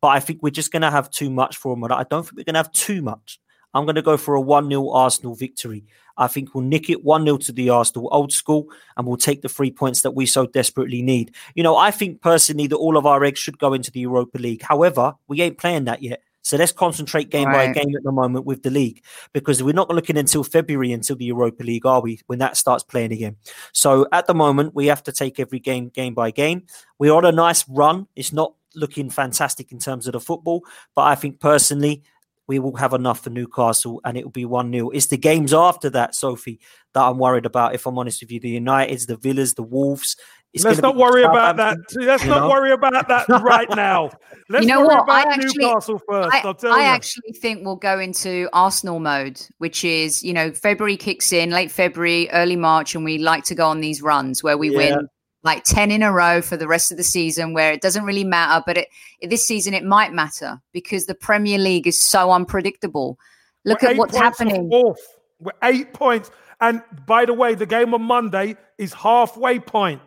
but I think we're just going to have too much for them. I don't think we're going to have too much. I'm going to go for a 1 0 Arsenal victory. I think we'll nick it 1 0 to the Arsenal old school and we'll take the three points that we so desperately need. You know, I think personally that all of our eggs should go into the Europa League. However, we ain't playing that yet. So let's concentrate game right. by game at the moment with the league because we're not looking until February until the Europa League, are we? When that starts playing again. So at the moment, we have to take every game game by game. We're on a nice run. It's not looking fantastic in terms of the football, but I think personally, we will have enough for Newcastle and it will be 1 0. It's the games after that, Sophie, that I'm worried about, if I'm honest with you. The Uniteds, the Villas, the Wolves. Let's not worry about that. Let's not know? worry about that (laughs) right now. Let's you know what? I actually, Newcastle first. I, I actually think we'll go into Arsenal mode, which is, you know, February kicks in, late February, early March, and we like to go on these runs where we yeah. win like 10 in a row for the rest of the season where it doesn't really matter but it, this season it might matter because the premier league is so unpredictable. Look We're at what's happening. fourth. We're eight points. And by the way the game on monday is halfway point.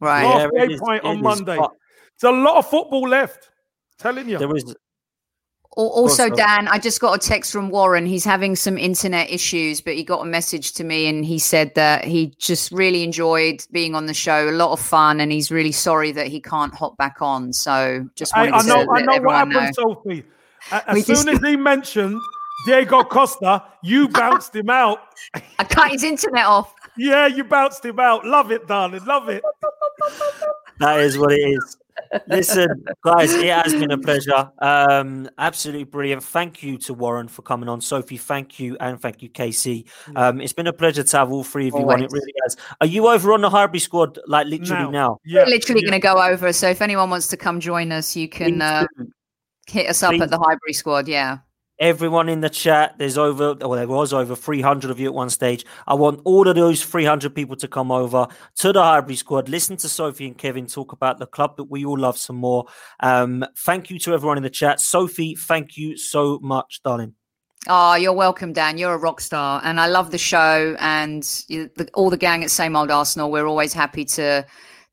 Right. Halfway yeah, point on monday. it's a lot of football left. Telling you. There is also, Dan, I just got a text from Warren. He's having some internet issues, but he got a message to me and he said that he just really enjoyed being on the show. A lot of fun, and he's really sorry that he can't hop back on. So just wanted I, I know, to I know what happened, know. Sophie. As we soon just... as he mentioned Diego Costa, you (laughs) bounced him out. I cut his internet off. (laughs) Yeah, you bounced him out. Love it, darling. Love it. That is what it is. Listen, guys, it has been a pleasure. Um, absolutely brilliant. Thank you to Warren for coming on. Sophie, thank you. And thank you, Casey. Um, it's been a pleasure to have all three of you Always. on. It really has. Are you over on the Highbury squad, like literally now? now? Yeah. We're literally yeah. going to go over. So if anyone wants to come join us, you can uh, hit us up Please. at the Highbury squad. Yeah everyone in the chat. There's over, well, there was over 300 of you at one stage. I want all of those 300 people to come over to the Highbury squad, listen to Sophie and Kevin talk about the club that we all love some more. Um, thank you to everyone in the chat. Sophie, thank you so much, darling. Oh, you're welcome, Dan. You're a rock star, and I love the show and the, all the gang at Same Old Arsenal. We're always happy to.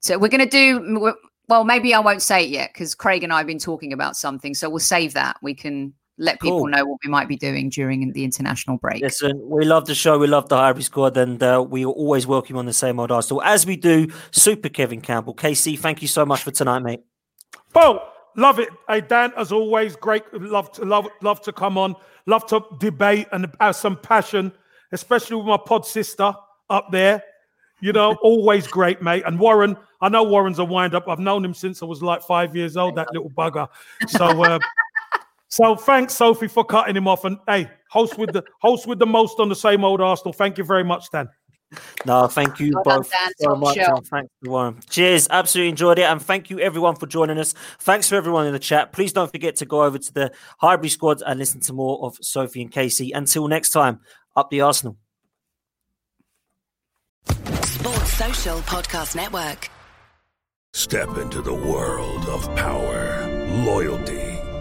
to we're going to do well, maybe I won't say it yet because Craig and I have been talking about something. So we'll save that. We can let people Cool. know what we might be doing during the international break. Listen, we love the show. We love the Highbury squad, and uh, we always welcome on the same old Arsenal as we do. Super Kevin Campbell, KC. Thank you so much for tonight, mate. Bo, love it. Hey Dan, as always, great. Love to love love to come on. Love to debate and have some passion, especially with my pod sister up there. You know, (laughs) always great, mate. And Warren, I know Warren's a wind up. I've known him since I was like five years old. That little bugger. So, (laughs) uh, so thanks, Sophie, for cutting him off. And hey, host with the (laughs) host with the most on the same old Arsenal. Thank you very much, Dan. No, thank you Well both Dan. so Top much. show. and Thanks Warren. Cheers. Absolutely enjoyed it. And thank you everyone for joining us. Thanks for everyone in the chat. Please don't forget to go over to the Highbury squad and listen to more of Sophie and Casey. Until next time, up the Arsenal. Sports Social Podcast Network. Step into the world of power, loyalty,